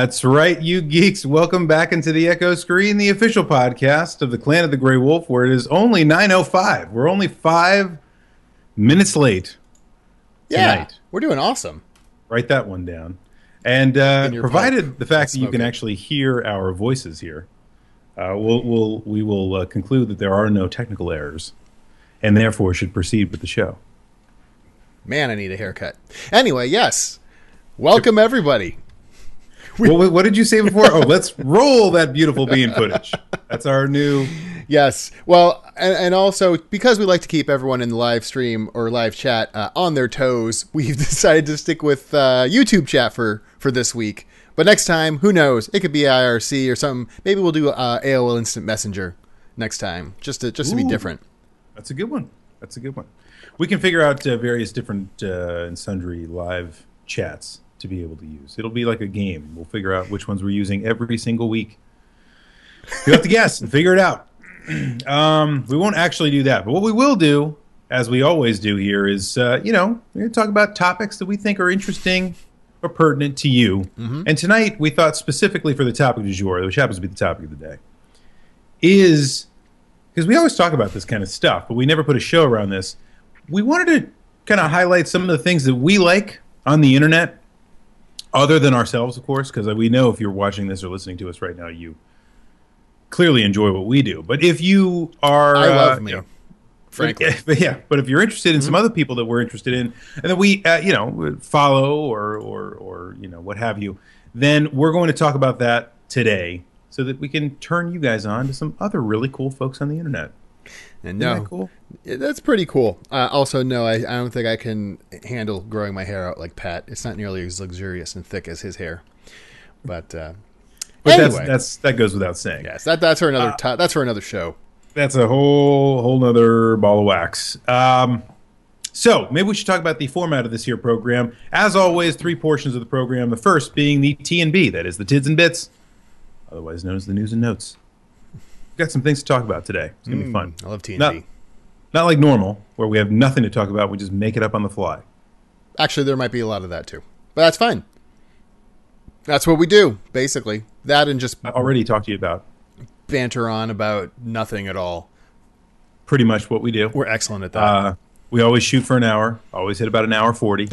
That's right, you geeks. Welcome back into the Echo Screen, the official podcast of the Clan of the Grey Wolf, where it is only 9.05. We're only five minutes late Yeah, tonight. we're doing awesome. Write that one down. And uh, provided the fact that you can actually hear our voices here, uh, we'll, we'll, we will uh, conclude that there are no technical errors and therefore should proceed with the show. Man, I need a haircut. Anyway, yes. Welcome everybody. What, what did you say before? Oh, let's roll that beautiful bean footage. That's our new. Yes. Well, and, and also because we like to keep everyone in the live stream or live chat uh, on their toes, we've decided to stick with uh, YouTube chat for for this week. But next time, who knows? It could be IRC or something. Maybe we'll do uh, AOL Instant Messenger next time, just to just to be different. That's a good one. That's a good one. We can figure out uh, various different uh, and sundry live chats to be able to use. It'll be like a game. We'll figure out which ones we're using every single week. You have to guess and figure it out. Um, we won't actually do that, but what we will do, as we always do here, is uh, you know we're going to talk about topics that we think are interesting or pertinent to you. And tonight we thought specifically for the topic du jour, which happens to be the topic of the day, is because we always talk about this kind of stuff, but we never put a show around this. We wanted to kind of highlight some of the things that we like on the internet, other than ourselves, of course, because we know if you're watching this or listening to us right now, you clearly enjoy what we do. But if you are, I love uh, me, you know, frankly. but, yeah, but if you're interested in some other people that we're interested in, and that we, uh, you know, follow or or or you know what have you, then we're going to talk about that today, so that we can turn you guys on to some other really cool folks on the internet. And Isn't no, that cool? That's pretty cool. Uh, also, no, I, I don't think I can handle growing my hair out like Pat. It's not nearly as luxurious and thick as his hair. But, uh, But anyway, that's that's that goes without saying. yes, that, that's for Uh, another that's for another show. That's a whole whole other ball of wax. Um, so maybe we should talk about the format of this here program. As always, three portions of the program. The first being the T and B, that is the tids and bits, otherwise known as the news and notes. Got some things to talk about today. It's gonna be fun. I love TNT. Not, not like normal, where we have nothing to talk about. We just make it up on the fly. Actually, there might be a lot of that too, but that's fine. That's what we do, basically. That and just I already talked to you about banter on about nothing at all. pretty much what we do. We're excellent at that. Uh, we always shoot for an hour. Always hit about an hour forty.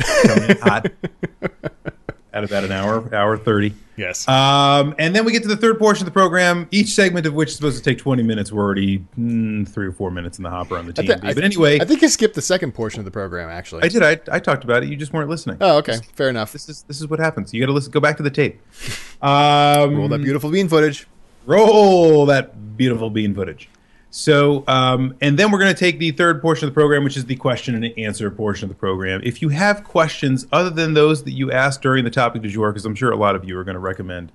Hot. At about an hour, hour thirty. yes. Um, and then we get to the third portion of the program. Each segment of which is supposed to take twenty minutes. We're already mm, three or four minutes in the hopper on the I TNB. thi- I- but anyway, I think you skipped the second portion of the program, actually. I did. I, I talked about it. You just weren't listening. oh, okay. Fair enough. This is this is what happens. You got to listen. Go back to the tape. Um, Roll that beautiful bean footage. roll that beautiful bean footage. So, um, and then we're going to take the third portion of the program, which is the question and answer portion of the program. If you have questions other than those that you asked during the topic du jour, because I'm sure a lot of you are going to recommend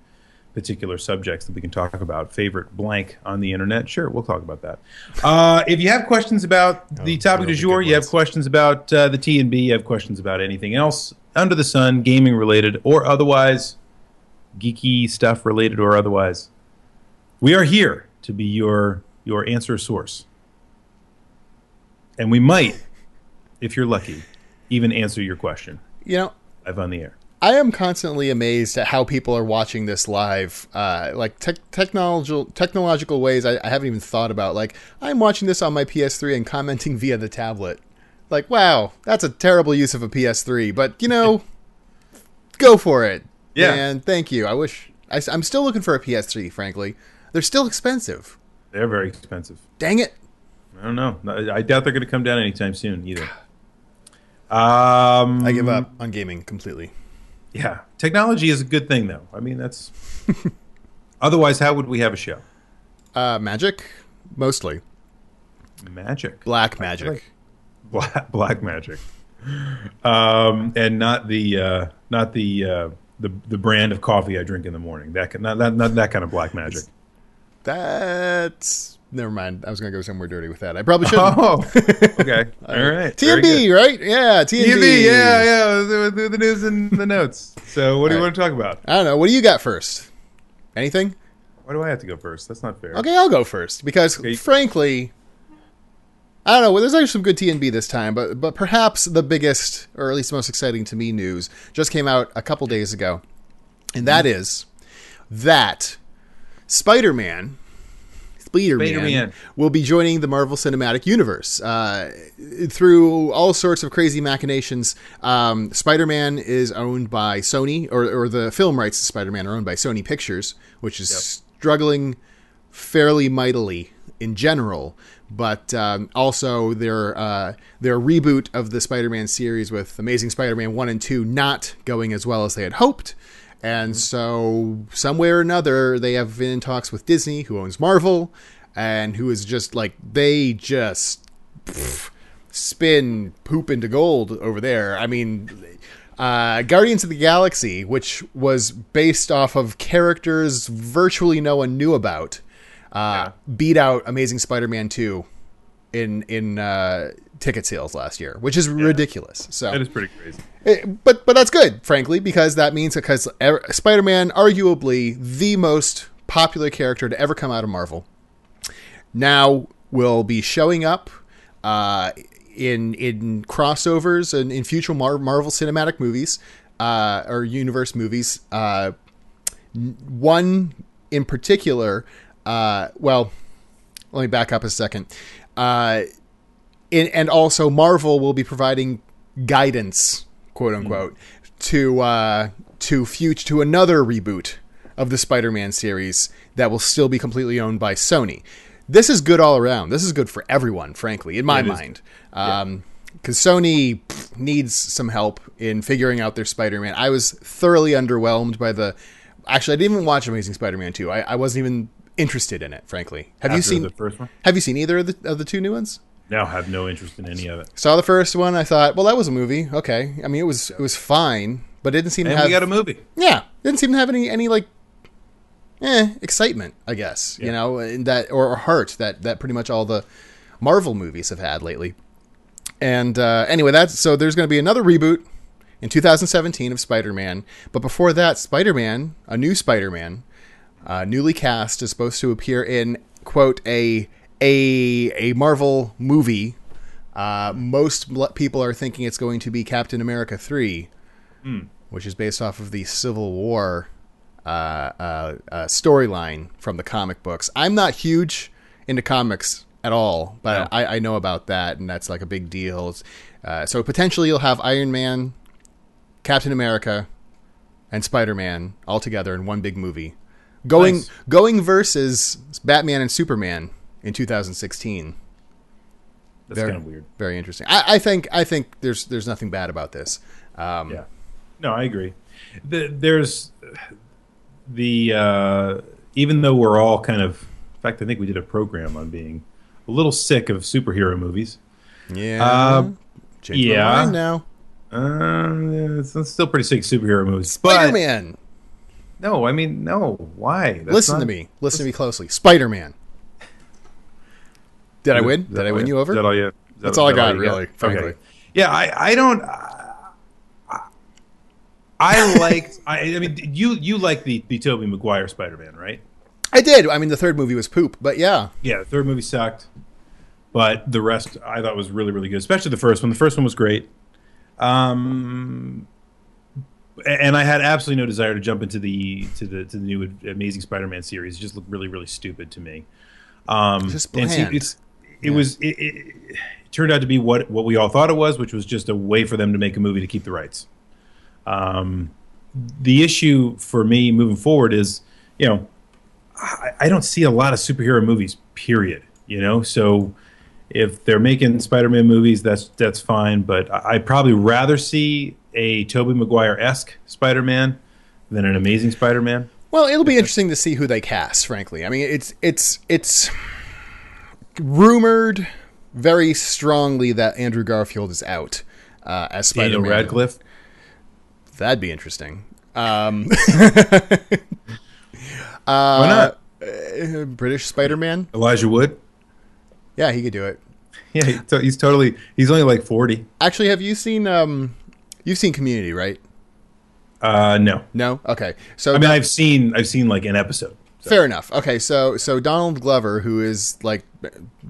particular subjects that we can talk about, favorite blank on the internet, sure, we'll talk about that. Uh, if you have questions about the topic du jour, you have questions about uh, the T and B, you have questions about anything else under the sun, gaming related or otherwise, geeky stuff related or otherwise, we are here to be your your answer source. And we might, if you're lucky, even answer your question You know, live on the air. I am constantly amazed at how people are watching this live. Uh, like tech technological technological ways I, I haven't even thought about. Like I'm watching this on my PS3 and commenting via the tablet. Like, wow, that's a terrible use of a PS3, but you know, go for it. Yeah. And thank you. I wish I, am still looking for a PS3. Frankly, they're still expensive. They're very expensive. Dang it. I don't know. I doubt they're going to come down anytime soon either. Um, I give up on gaming completely. Yeah, technology is a good thing, though. I mean, that's. Otherwise, how would we have a show? Uh, magic, mostly Magic, black magic. like- black, black magic, um, and not the uh, not the uh, the the brand of coffee I drink in the morning. That not, not not that kind of black magic. That's never mind. I was gonna go somewhere dirty with that. I probably shouldn't. Oh, okay, all right. TNB, right? Yeah, TNB. TNB, yeah, yeah. The, the, the news and the notes. So, what do you All want to talk about? I don't know. What do you got first? Anything? Why do I have to go first? That's not fair. Okay, I'll go first because, Okay. frankly, I don't know. Well, there's actually some good TNB this time, but but perhaps the biggest, or at least most exciting to me, news just came out a couple days ago. and that mm-hmm. is that Spider-Man. Spider-Man, Spider-Man. will be joining the Marvel Cinematic Universe uh, through all sorts of crazy machinations. Um, Spider-Man is owned by Sony, or, or the film rights to Spider-Man are owned by Sony Pictures, which is struggling fairly mightily in general. But um, also their uh, their reboot of the Spider-Man series with Amazing Spider-Man one and two not going as well as they had hoped. And so, somewhere or another, they have been in talks with Disney, who owns Marvel, and who is just like, they just pff, spin poop into gold over there. I mean, uh, Guardians of the Galaxy, which was based off of characters virtually no one knew about, uh, beat out Amazing Spider Man 2 in, in uh, ticket sales last year, which is ridiculous. So That is pretty crazy. Eh, but but that's good, frankly, because that means because er- Spider-Man, arguably the most popular character to ever come out of Marvel, now will be showing up uh, in in crossovers and in future Mar- Marvel cinematic movies uh, or universe movies. Uh, one in particular, uh, well, let me back up a second. Uh, in, and also Marvel will be providing guidance, quote unquote, to uh, to future to another reboot of the Spider-Man series that will still be completely owned by Sony. This is good all around. This is good for everyone, frankly, in my It mind. Um, because Sony pff, needs some help in figuring out their Spider-Man. I was thoroughly underwhelmed by the. Actually, I didn't even watch Amazing Spider-Man two. I, I wasn't even interested in it, frankly. Have you seen the first one? Have you seen either of the of the two new ones? Now have no interest in any of it. Saw the first one. I thought, well, that was a movie. Okay. I mean, it was it was fine, but it didn't seem to And have. we got a movie. yeah, didn't seem to have any any like, eh, excitement. I guess you know, in that or, or heart that that pretty much all the Marvel movies have had lately. And uh, anyway, that's so there's going to be another reboot in 2017 of Spider-Man, but before that, Spider-Man, a new Spider-Man, uh, newly cast, is supposed to appear in quote a a a Marvel movie. Uh, most people are thinking it's going to be Captain America three, which is based off of the Civil War uh, uh, uh, storyline from the comic books. I'm not huge into comics at all, but No. I, I know about that, and that's like a big deal. Uh, so potentially you'll have Iron Man, Captain America, and Spider Man all together in one big movie, going Nice. going versus Batman and Superman in 2016. That's Very- kind of weird. Very interesting. I, I think I think there's there's nothing bad about this. Um, Yeah. No, I agree. The, there's the uh, even though we're all kind of, in fact, I think we did a program on being a little sick of superhero movies. Yeah. Uh, yeah. mind now. Uh, it's, it's still pretty sick superhero movies, but Spider Man. No, I mean, no. Why? That's Listen not- to me. Listen to me closely. Spider Man. Did I win? Did I win you over? That all you? that- That's all I got, you really, frankly. Okay. Yeah, I, I don't. I, I liked. I, I mean, you you like the the Tobey Maguire Spider Man, right? I did. I mean, the third movie was poop, but yeah. Yeah, the third movie sucked, but the rest I thought was really really good, especially the first one. The first one was great. Um, and I had absolutely no desire to jump into the to the to the new Amazing Spider-Man series. It just looked really really stupid to me. Um, Just and bland. it's it was it, it, it turned out to be what what we all thought it was, which was just a way for them to make a movie to keep the rights. Um, the issue for me moving forward is, you know, I, I don't see a lot of superhero movies. Period. You know, so if they're making Spider-Man movies, that's that's fine. But I, I'd probably rather see a Tobey Maguire esque Spider-Man than an Amazing Spider-Man. Well, it'll be interesting to see who they cast. Frankly, I mean, it's it's it's rumored very strongly that Andrew Garfield is out uh, as Spider Daniel Man. Radcliffe. That'd be interesting. Um, Why not? uh, British Spider Man. Elijah Wood. Yeah, he could do it. Yeah, he he's totally. He's only like forty. Actually, have you seen um, you've seen Community, right? Uh, no. No. Okay. So I mean, I've seen I've seen like an episode. Fair enough. Okay, so so Donald Glover, who is like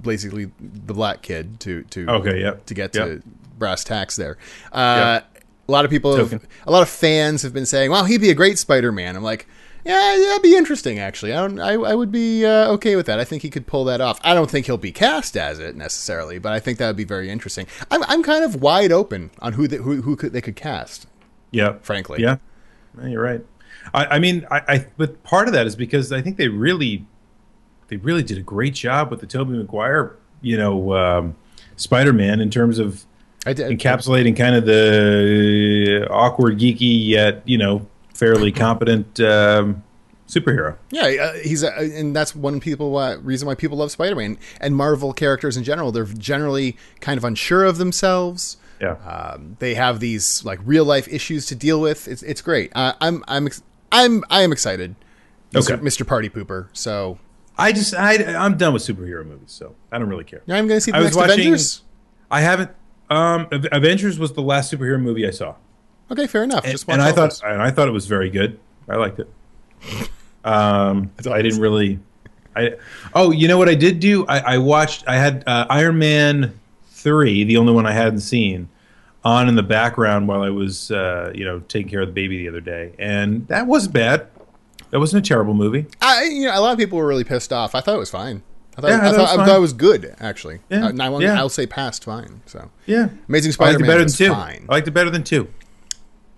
basically the black kid to to Okay, yep. to get Yep. to brass tacks there, uh, A lot of people, have, a lot of fans have been saying, "Wow, he'd be a great Spider-Man." I'm like, yeah, that'd be interesting. Actually, I don't, I, I would be uh, okay with that. I think he could pull that off. I don't think he'll be cast as it necessarily, but I think that would be very interesting. I'm, I'm kind of wide open on who, the, who, who could, they could cast. Yeah. Frankly. Yeah. You're right. I, I mean, I, I but part of that is because I think they really, they really did a great job with the Tobey Maguire, you know, um, Spider-Man in terms of I did. encapsulating kind of the awkward, geeky yet you know fairly competent um, superhero. Yeah, uh, he's a, and that's one people why, reason why people love Spider-Man and Marvel characters in general. They're generally kind of unsure of themselves. Yeah. Um, they have these like real life issues to deal with. It's it's great. Uh, I'm I'm ex- I'm I am excited, Mr. Okay. Mr. Party Pooper. So I just I I'm done with superhero movies, so I don't really care. I'm going to see the I was next watching- Avengers. I haven't. Um, Avengers was the last superhero movie I saw, Okay, fair enough. and, Just and I thought and I thought it was very good. I liked it. Um, I didn't really. I oh, you know what I did do? I, I watched. I had uh, Iron Man three, the only one I hadn't seen, on in the background while I was uh, you know taking care of the baby the other day, and that wasn't bad. That wasn't a terrible movie. I, you know, a lot of people were really pissed off. I thought it was fine. I thought, Yeah, I I, thought it was I thought it was good actually. Yeah, Uh, I won't- yeah. I'll say past fine. So Yeah, Amazing I liked it Spider-Man better than two. fine. I liked it better than two.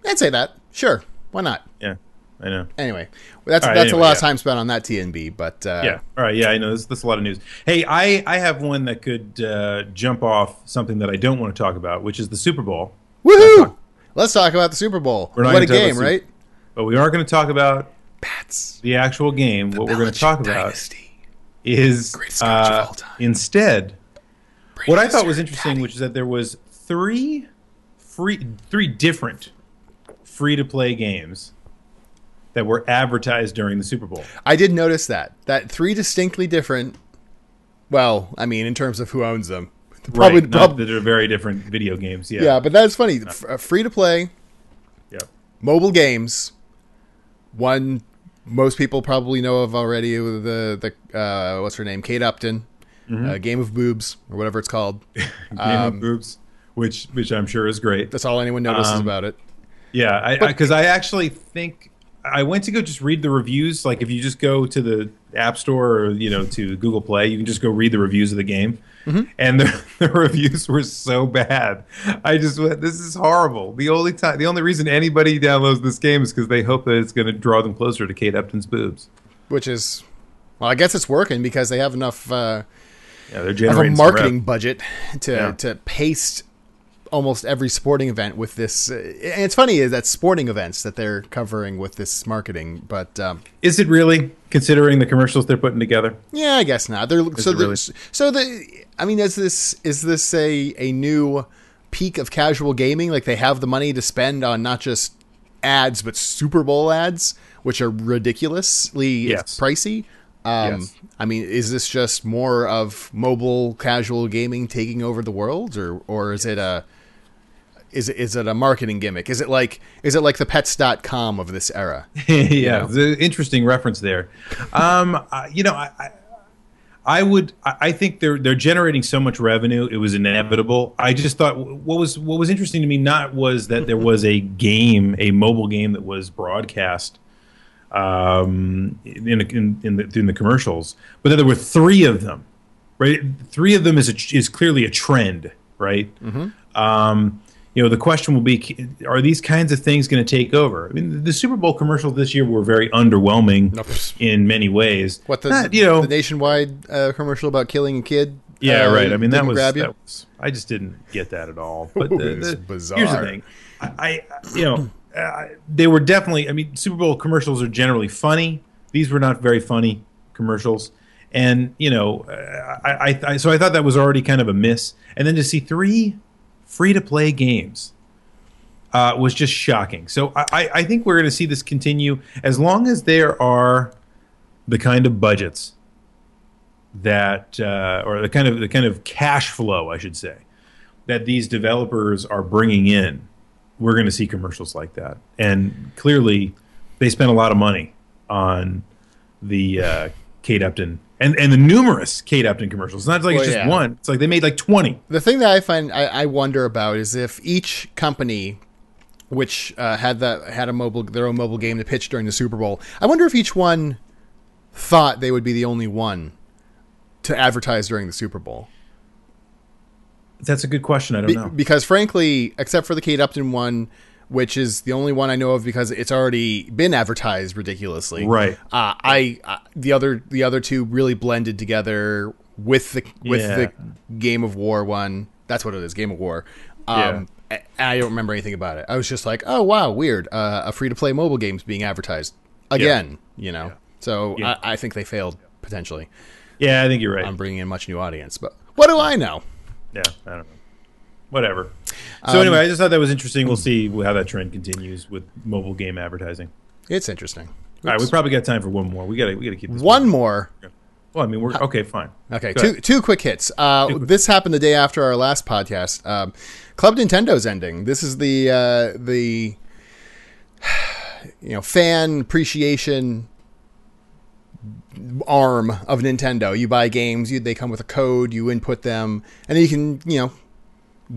I'd say that. Sure, why not? Yeah, I know. Anyway, that's All right, that's a anyway, lot of time spent on that TNB. But uh, Yeah. All right. Yeah, I know. This, is a lot of news. Hey, I, I have one that could uh, jump off something that I don't want to talk about, which is the Super Bowl. Woohoo! Let's talk about the Super Bowl. What a game, right? But we aren't going to talk about Pats. the actual game. what we're going to talk about is uh, instead what I thought was interesting, which is that there was three free, three different free to play games that were advertised during the Super Bowl. I did notice that. That three distinctly different. Well, I mean, in terms of who owns them, probably, right. Prob- that they're very different video games. Yeah. yeah. But that's funny. F- uh, free to play Yep. mobile games. One most people probably know of already. The the uh, what's her name? Kate Upton. Mm-hmm. Uh, Game of Boobs or whatever it's called. Game Um, of Boobs, which which I'm sure is great. That's all anyone notices Um, about it. Yeah, I because I, actually think I went to go just read the reviews. Like if you just go to the App Store or you know to Google Play, you can just go read the reviews of the game. Mm-hmm. And the, the reviews were so bad. I just went, "This is horrible." The only time, the only reason anybody downloads this game is because they hope that it's going to draw them closer to Kate Upton's boobs. Which is, well, I guess it's working because they have enough. Uh, Yeah, they're have a marketing budget to Yeah. to paste almost every sporting event with this. Uh, and it's funny is that sporting events that they're covering with this marketing, but um, Is it really considering the commercials they're putting together? yeah, I guess not. They're so it the, so the. I mean, is this is this a a new peak of casual gaming? Like they have the money to spend on not just ads but Super Bowl ads, which are ridiculously Yes. pricey. Um, Yes. I mean, is this just more of mobile casual gaming taking over the world, or or is it a is it is it a marketing gimmick? Is it like is it like the pets.com of this era? yeah, the interesting reference there. Um, I- you know, I, I, I would, I think they're they're generating so much revenue. It was inevitable. I just thought what was what was interesting to me not was that there was a game, a mobile game that was broadcast um, in in, in, the, in the commercials, but that there were three of them. Right, three of them is a, is clearly a trend. Right. Um, you know, the question will be: Are these kinds of things going to take over? I mean, the Super Bowl commercials this year were very underwhelming Nope. in many ways. What the Not, you know? the nationwide uh, commercial about killing a kid? yeah, uh, right. I mean, that was, that was. I just didn't get that at all. But the, the- bizarre. here's the thing: I, I you know, uh, they were definitely. I mean, Super Bowl commercials are generally funny. These were not very funny commercials. And you know, uh, I, I, I so I thought that was already kind of a miss. And then to see three free to play games uh, was just shocking. So I, I- think we're going to see this continue as long as there are the kind of budgets that, uh, or the kind of the kind of cash flow, I should say, that these developers are bringing in. We're going to see commercials like that, and clearly, they spent a lot of money on the uh, Kate Upton and and the numerous Kate Upton commercials. It's not like Well, it's just yeah. one. It's like they made like twenty. The thing that I find I, I wonder about is if each company which uh, had that had a mobile their own mobile game to pitch during the Super Bowl. I wonder if each one thought they would be the only one to advertise during the Super Bowl. That's a good question. I don't Be- know. because frankly, except for the Kate Upton one, which is the only one I know of because it's already been advertised ridiculously. Right. Uh, I uh, the other the other two really blended together with the with Yeah. the Game of War one. That's what it is, Game of War. Um, a- I don't remember anything about it. I was just like, oh wow, weird. Uh, a free to play mobile game's being advertised again. You know, so Yeah. I, I think they failed potentially yeah, I think you're right. I'm bringing in much new audience. But what do I know? yeah, I don't know. Whatever. Um, So anyway, I just thought that was interesting. We'll see how that trend continues with mobile game advertising. It's interesting. All right, we probably got time for one more. We got to we got to keep this. One more. Well, I mean, we're okay. Fine. Okay, Go two ahead. two quick hits. Uh, this happened the day after our last podcast. Um, Club Nintendo's ending. This is the uh, the you know fan appreciation arm of Nintendo. You buy games, you, they come with a code, you input them, and then you can you know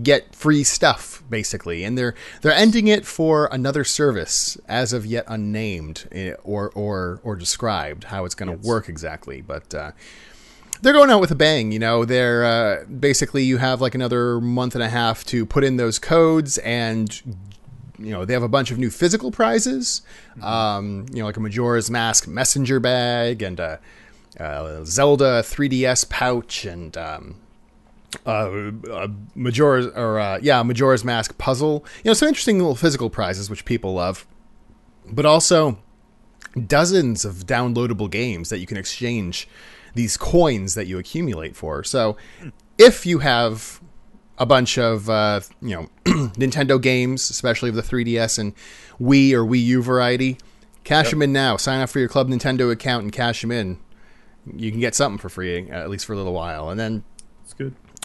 get free stuff basically. And they're they're ending it for another service as of yet unnamed eh, or or or described how it's going to work exactly, but. Uh, they're going out with a bang. You know, they're uh, basically you have like another month and a half to put in those codes, and you know they have a bunch of new physical prizes. Um, you know, like a Majora's Mask messenger bag and a, uh Zelda 3DS pouch and. Um, uh, uh, Majora's or uh, yeah, Majora's Mask puzzle. You know, some interesting little physical prizes which people love, but also dozens of downloadable games that you can exchange these coins that you accumulate for. So, if you have a bunch of uh, you know Nintendo games, especially of the 3DS and Wii or Wii U variety, cash them in now. Sign up for your Club Nintendo account and cash them in. You can get something for free, at least for a little while, and then.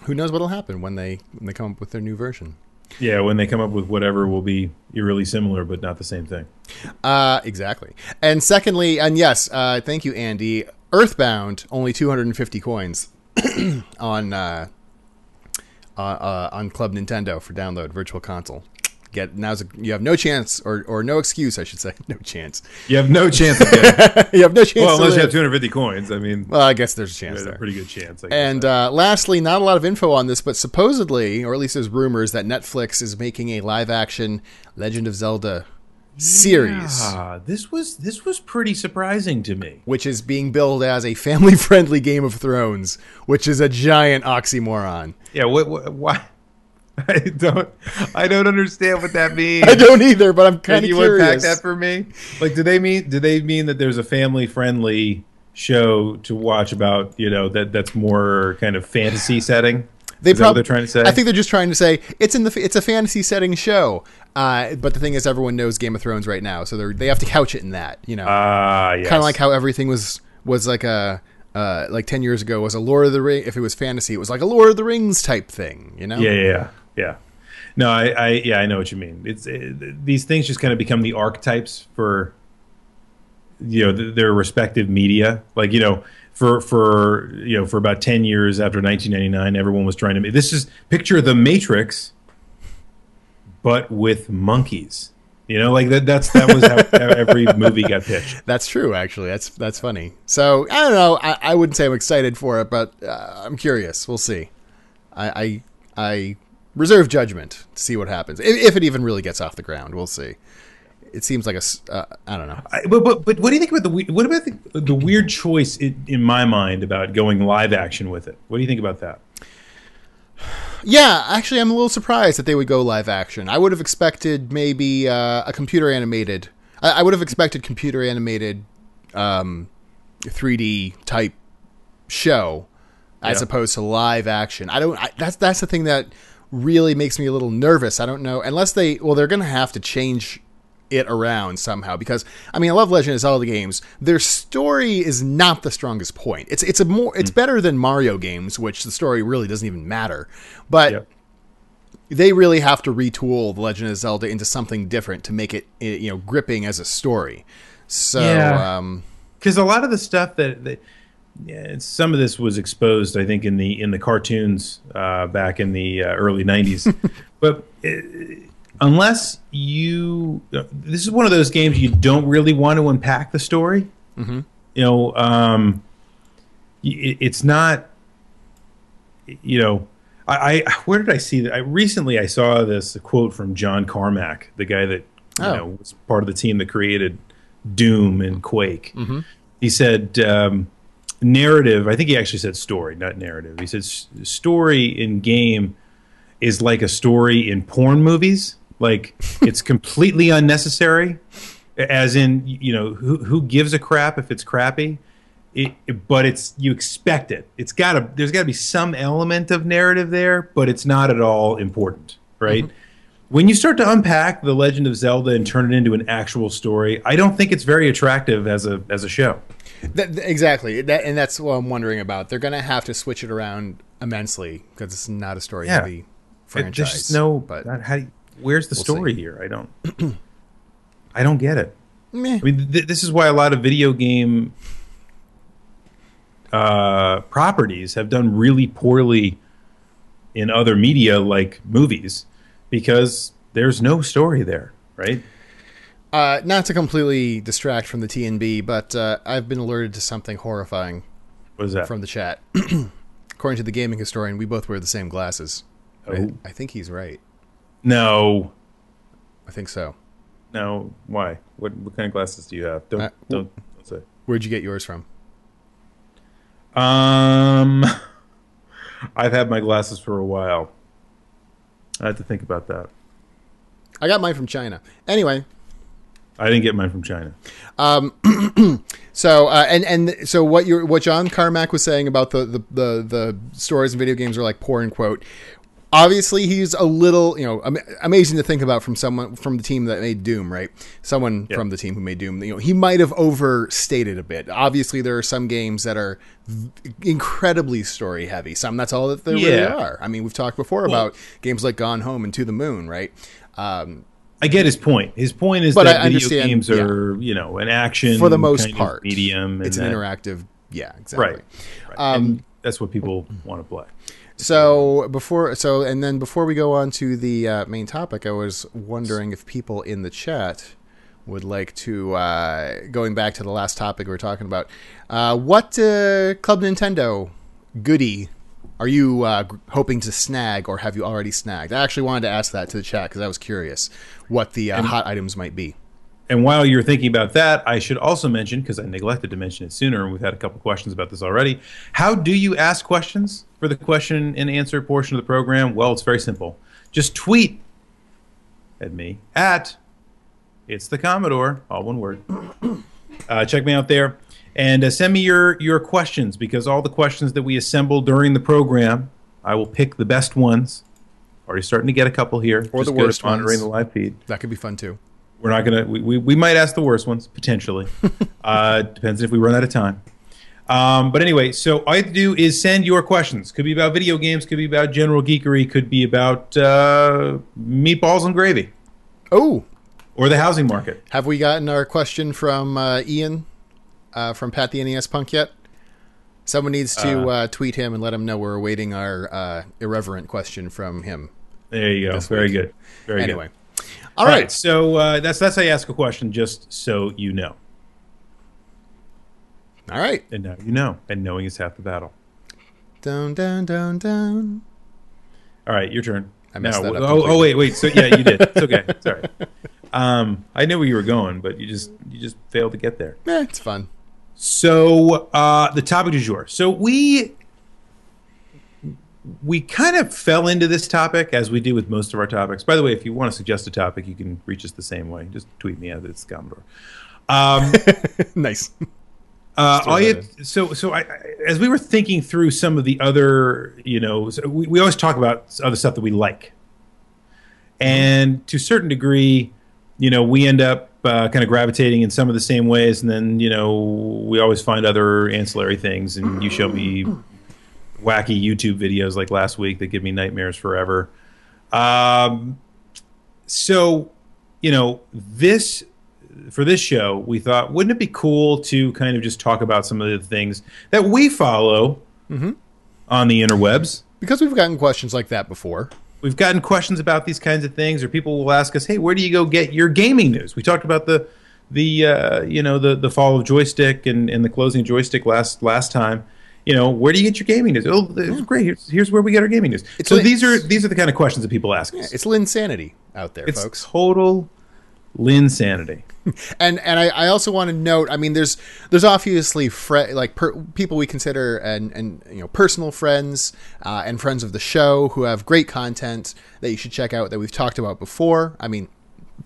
Who knows what'll happen when they when they come up with their new version. Yeah, when they come up with whatever will be eerily similar, but not the same thing. Uh, exactly. And secondly, and yes, uh, thank you, Andy. Earthbound only 250 coins on uh, uh, uh, on Club Nintendo for download Virtual Console. Get now's a, you have no chance or or no excuse, I should say, no chance. You have no chance of getting. you have no chance. well, unless you have 250 coins. I mean, Well, I guess there's a chance there's a there. pretty good chance. I guess. And uh, lastly, not a lot of info on this, but supposedly, or at least there's rumors that Netflix is making a live action Legend of Zelda series. Ah, this was this was pretty surprising to me. which is being billed as a family friendly Game of Thrones, which is a giant oxymoron. Yeah, what why? I don't I don't understand what that means. I don't either, but I'm kind of curious. you unpack that for me? Like, do they mean do they mean that there's a family friendly show to watch about you know that that's more kind of fantasy setting? They Is that what prob- they're trying to say? I think they're just trying to say it's in the it's a fantasy setting show. Uh, but the thing is, everyone knows Game of Thrones right now, so they they have to couch it in that. You know, Ah, yes. kind of like how everything was was like a. Uh, like ten years ago was a Lord of the Ring. If it was fantasy, it was like a Lord of the Rings type thing, you know. Yeah, yeah, yeah. No, I, I, yeah, I know what you mean. It's it, these things just kind of become the archetypes for, you know, th- their respective media. Like, you know, for for you know, for about ten years after 1999, everyone was trying to make this is picture the Matrix, but with monkeys. You know, like that. That's that was how, how every movie got pitched. That's true, actually. That's that's funny. So I don't know. I, I wouldn't say I'm excited for it, but uh, I'm curious. We'll see. I, I I reserve judgment to see what happens. If, if it even really gets off the ground, we'll see. It seems like a uh, I don't know. I, but, but but what do you think about the what about the, the weird choice in, in my mind about going live action with it? What do you think about that? Yeah, actually, I'm a little surprised that they would go live action. I would have expected maybe uh, a computer animated. I, I would have expected computer animated, um, 3D type show as Yeah. opposed to live action. I don't. I, that's that's the thing that really makes me a little nervous. I don't know unless they. Well, they're going to have to change it around somehow because I mean I love Legend of Zelda games. Their story is not the strongest point. It's it's a more it's better than Mario games, which the story really doesn't even matter. But Yep. they really have to retool the Legend of Zelda into something different to make it you know gripping as a story. So Yeah. um, because a lot of the stuff that, that some of this was exposed, I think, in the in the cartoons uh, back in the uh, early '90s. but uh, unless you, this is one of those games you don't really want to unpack the story. Mhm. You know, um, it, it's not. You know, I, I where did I see that? I recently I saw this quote from John Carmack, the guy that you Oh. know was part of the team that created Doom and Quake. Mhm. He said. Um, narrative i think he actually said story not narrative. He said "S- story in game is like a story in porn movies. Like it's completely unnecessary as in you know who, who gives a crap if it's crappy? It, but it's you expect it. It's got to there's got to be some element of narrative there but it's not at all important right? Mm-hmm. When you start to unpack the legend of zelda and turn it into an actual story i don't think it's very attractive as a as a show That, exactly. That, and that's what I'm wondering about. They're going to have to switch it around immensely because it's not a story heavy It- franchise. There's no. but how? you- where's the We'll story here? I don't. I don't get it. meh. I mean, th- this is why a lot of video game uh, properties have done really poorly in other media, like movies, because there's no story there, right? Uh, not to completely distract from the TNB, but uh, I've been alerted to something horrifying What is that? from the chat. According to the gaming historian, we both wear the same glasses. I, Oh. I think he's right. no, I think so. no. Why? What? What kind of glasses do you have? Don't Uh, don't, don't say. Where'd you get yours from? Um, I've had my glasses for a while. I had to think about that. I got mine from China. Anyway, I didn't get mine from China. So uh, and and so what you what John Carmack was saying about the, the the the stories and video games are like poor and quote. Obviously, he's a little you know am- amazing to think about from someone from the team that made Doom, right? Someone Yeah. from the team who made Doom. You know, he might have overstated a bit. Obviously, there are some games that are v- incredibly story heavy. Some that's all that they really are. I mean, we've talked before about games like Gone Home and To the Moon, right? Um, I get his point. His point is But that I video games are, you know, an action for the most part, medium. and it's an that- interactive. Yeah, exactly. right. right. and that's what people want to play. So before, so and then before we go on to the uh, main topic, I was wondering if people in the chat would like to, uh, going back to the last topic we were talking about, uh, what uh, Club Nintendo goodie are you uh, hoping to snag, or have you already snagged? I actually wanted to ask that to the chat because I was curious what the uh, hot items might be. And while you're thinking about that, I should also mention, because I neglected to mention it sooner, and we've had a couple questions about this already. How do you ask questions for the question and answer portion of the program? Well, it's very simple. Just tweet at me at it's the Commodore, all one word. Uh, check me out there and uh, send me your your questions because all the questions that we assemble during the program, I will pick the best ones. Already starting to get a couple here. Or just the worst ones. monitoring the live feed. That could be fun too. We're not gonna. We, we, we might ask the worst ones potentially. uh, depends if we run out of time. Um, but anyway, so all you have to do is send your questions. Could be about video games. Could be about general geekery. Could be about uh, meatballs and gravy Oh, or the housing market. have we gotten our question from uh, Ian uh, from Pat the NES Punk yet? Someone needs to uh, tweet him and let him know we're awaiting our uh, irreverent question from him. There you go. Very week. good. Very anyway, good. all right. So uh, that's that's how you ask a question, just so you know. all right. And now you know. And knowing is half the battle. Down, down, down, down. All right, your turn. I messed No, that up Oh, oh, wait, wait. So yeah, you did. It's okay. Sorry. Um, I knew where you were going, but you just you just failed to get there. Eh, it's fun. So uh, the topic du jour. So we we kind of fell into this topic as we do with most of our topics. By the way, if you want to suggest a topic, you can reach us the same way. Just tweet me at it's Commodore. Um, nice. uh, all you, so so I, I- as we were thinking through some of the other, you know, so we, we always talk about other stuff that we like, and to a certain degree, you know, we end up uh, kind of gravitating in some of the same ways, and then you know, we always find other ancillary things. And you show me wacky YouTube videos like last week that give me nightmares forever. Um, so, you know, this for this show, we thought, wouldn't it be cool to kind of just talk about some of the things that we follow Mm-hmm. on the interwebs? Because we've gotten questions like that before. We've gotten questions about these kinds of things, or people will ask us, "Hey, where do you go get your gaming news?" We talked about the the uh, you know the the fall of joystick and, and the closing joystick last last time. You know, where do you get your gaming news? Oh, it's great. Here's, here's where we get our gaming news. It's so these are these are the kind of questions that people ask us. It's Linsanity out there, It's folks. total linsanity. and and I, I also want to note i mean there's there's obviously fre- like per- people we consider and and you know personal friends uh, and friends of the show who have great content that you should check out that we've talked about before. I mean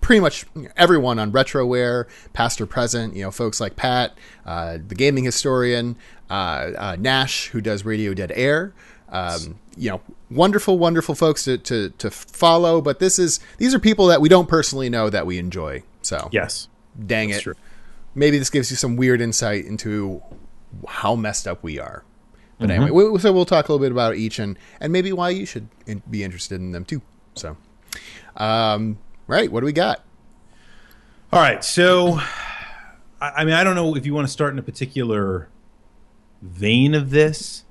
pretty much everyone on retroware past or present you know folks like pat uh, the gaming historian uh, uh, nash who does radio dead air um, you know wonderful wonderful folks to, to to follow. But this is these are people that we don't personally know that we enjoy so Yes. dang That's it. true. Maybe this gives you some weird insight into how messed up we are. But Mm-hmm. anyway, we, so we'll talk a little bit about each and and maybe why you should in, be interested in them too. So, um, right, what do we got? All right. So, I, I mean, I don't know if you want to start in a particular vein of this,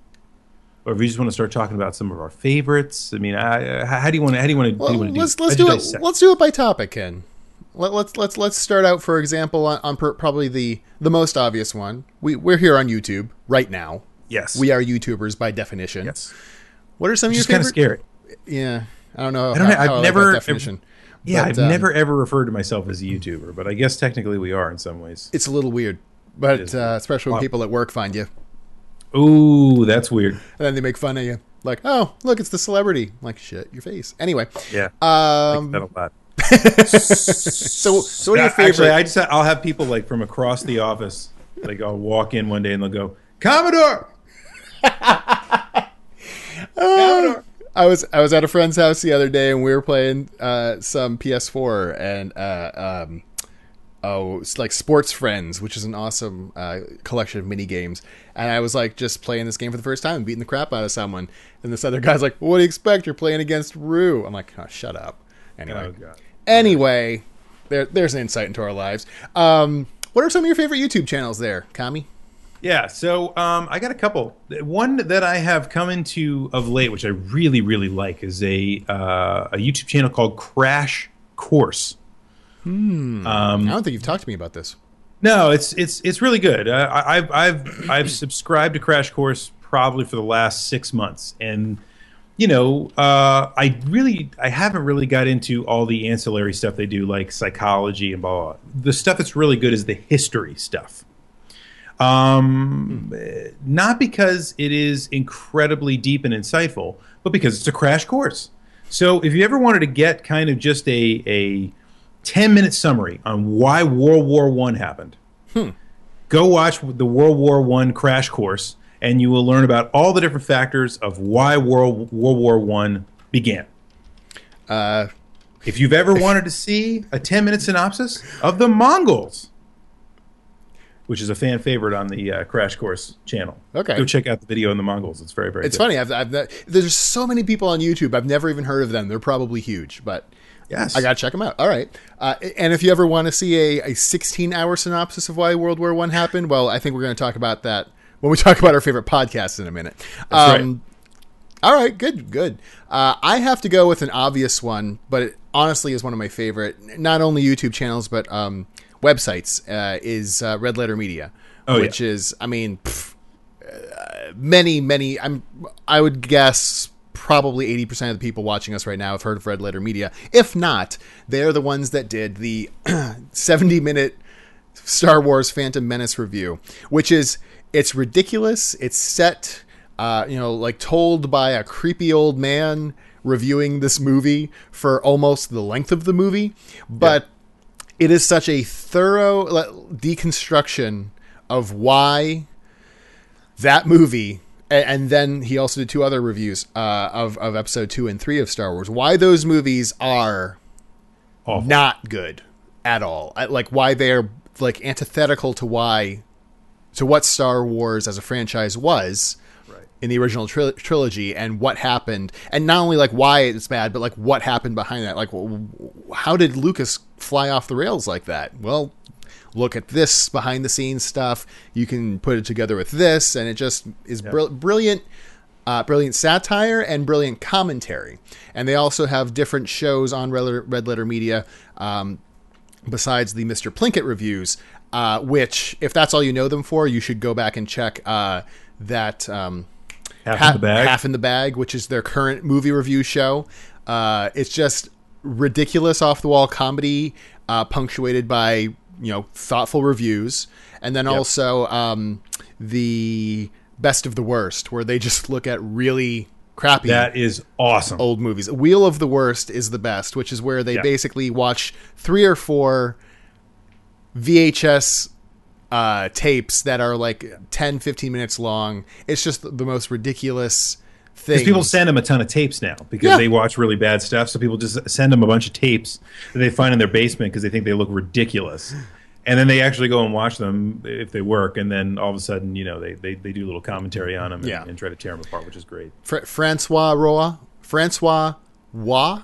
or if you just want to start talking about some of our favorites. I mean, I, uh, how do you want to? How do you want to? Well, do, you want to let's do, let's do it. dissect? Let's do it by topic, Ken. Let, let's let's let's start out, for example, on, on per, probably the the most obvious one. We we're here on YouTube right now. Yes. We are YouTubers by definition. Yes. What are some of Which your is kind of scary. Yeah, I don't know. I don't how- know. I've like never- that definition. Yeah, But, I've um, never ever referred to myself as a YouTuber, but I guess technically we are in some ways. It's a little weird, but is. uh, especially when Wow. people at work find you Ooh, that's weird. and then they make fun of you. Like, oh, look, it's the celebrity. Like, shit, your face. Anyway, Yeah. um, that a lot. So so what are your Actually, favorite? I just I'll have people like from across the office. Like I'll walk in one day and they'll go, Commodore. Commodore. I was I was at a friend's house the other day and we were playing uh, some PS4 and uh, um, oh it's like Sports Friends, which is an awesome uh, collection of mini games. And I was like just playing this game for the first time, and beating the crap out of someone. And this other guy's like, "What do you expect? You're playing against Rue." I'm like, oh, "Shut up." Anyway, Oh. Anyway, there there's an insight into our lives. Um, what are some of your favorite YouTube channels there, Kami? Yeah, so um, I got a couple. One that I have come into of late, which I really, really like, is a uh, a YouTube channel called Crash Course. Hmm. I don't think you've talked to me about this. No, it's it's it's really good. Uh, I, I've I've I've subscribed to Crash Course probably for the last six months, and you know, uh, I really I haven't really got into all the ancillary stuff they do, like psychology and blah blah. blah. The stuff that's really good is the history stuff. Um, not because it is incredibly deep and insightful, but because it's a crash course. So if you ever wanted to get kind of just a a 10 minute summary on why World War One happened, go watch the World War One crash course, and you will learn about all the different factors of why World World War One began. Uh, If you've ever wanted to see a 10 minute synopsis of the Mongols, which is a fan favorite on the uh, Crash Course channel, Okay. go check out the video on the Mongols. It's very, very it's good. funny. I've, I've there's so many people on YouTube. I've never even heard of them. They're probably huge, but Yes. I gotta check them out. All right. Uh, and if you ever want to see a, a 16 hour synopsis of why World War One happened, well, I think we're going to talk about that when we talk about our favorite podcasts in a minute. Um, All right, good, good. Uh, I have to go with an obvious one, but it honestly is one of my favorite, not only YouTube channels but um, websites. Uh, is uh, Red Letter Media, Oh, which is, I mean, pff, uh, many, many. I'm, I would guess probably eighty percent of the people watching us right now have heard of Red Letter Media. If not, they're the ones that did the seventy-minute Star Wars Phantom Menace review, which is it's ridiculous. It's set, uh, you know, like told by a creepy old man reviewing this movie for almost the length of the movie, but it is such a thorough deconstruction of why that movie. And then he also did two other reviews uh, of of episode two and three of Star Wars. Why those movies are Awful. not good at all. Like why they're like antithetical to why to what Star Wars as a franchise was Right. in the original tril- trilogy and what happened and not only like why it's bad but like what happened behind that like w- how did Lucas fly off the rails like that well look at this behind the scenes stuff you can put it together with this and it just is brill- brilliant uh, brilliant satire, and brilliant commentary. And they also have different shows on Red Letter, Red Letter Media um, besides the Mr. Plinkett reviews, uh, which, if that's all you know them for, you should go back and check uh, that. Um, Half Ha- in the bag. Half in the Bag, which is their current movie review show. Uh, it's just ridiculous, off the wall comedy, uh, punctuated by you know thoughtful reviews, and then also um, the best of the worst, where they just look at really crappy that is awesome. old movies. Wheel of the Worst is the best, which is where they Yeah. basically watch three or four VHS uh, tapes that are like 10, 15 minutes long. It's just the most ridiculous thing. Because people send them a ton of tapes now because Yeah. they watch really bad stuff. So people just send them a bunch of tapes that they find in their basement because they think they look ridiculous. And then they actually go and watch them if they work. And then all of a sudden, you know, they, they, they do a little commentary on them and, Yeah. and try to tear them apart, which is great. Fra- Francois Roy, Francois Roy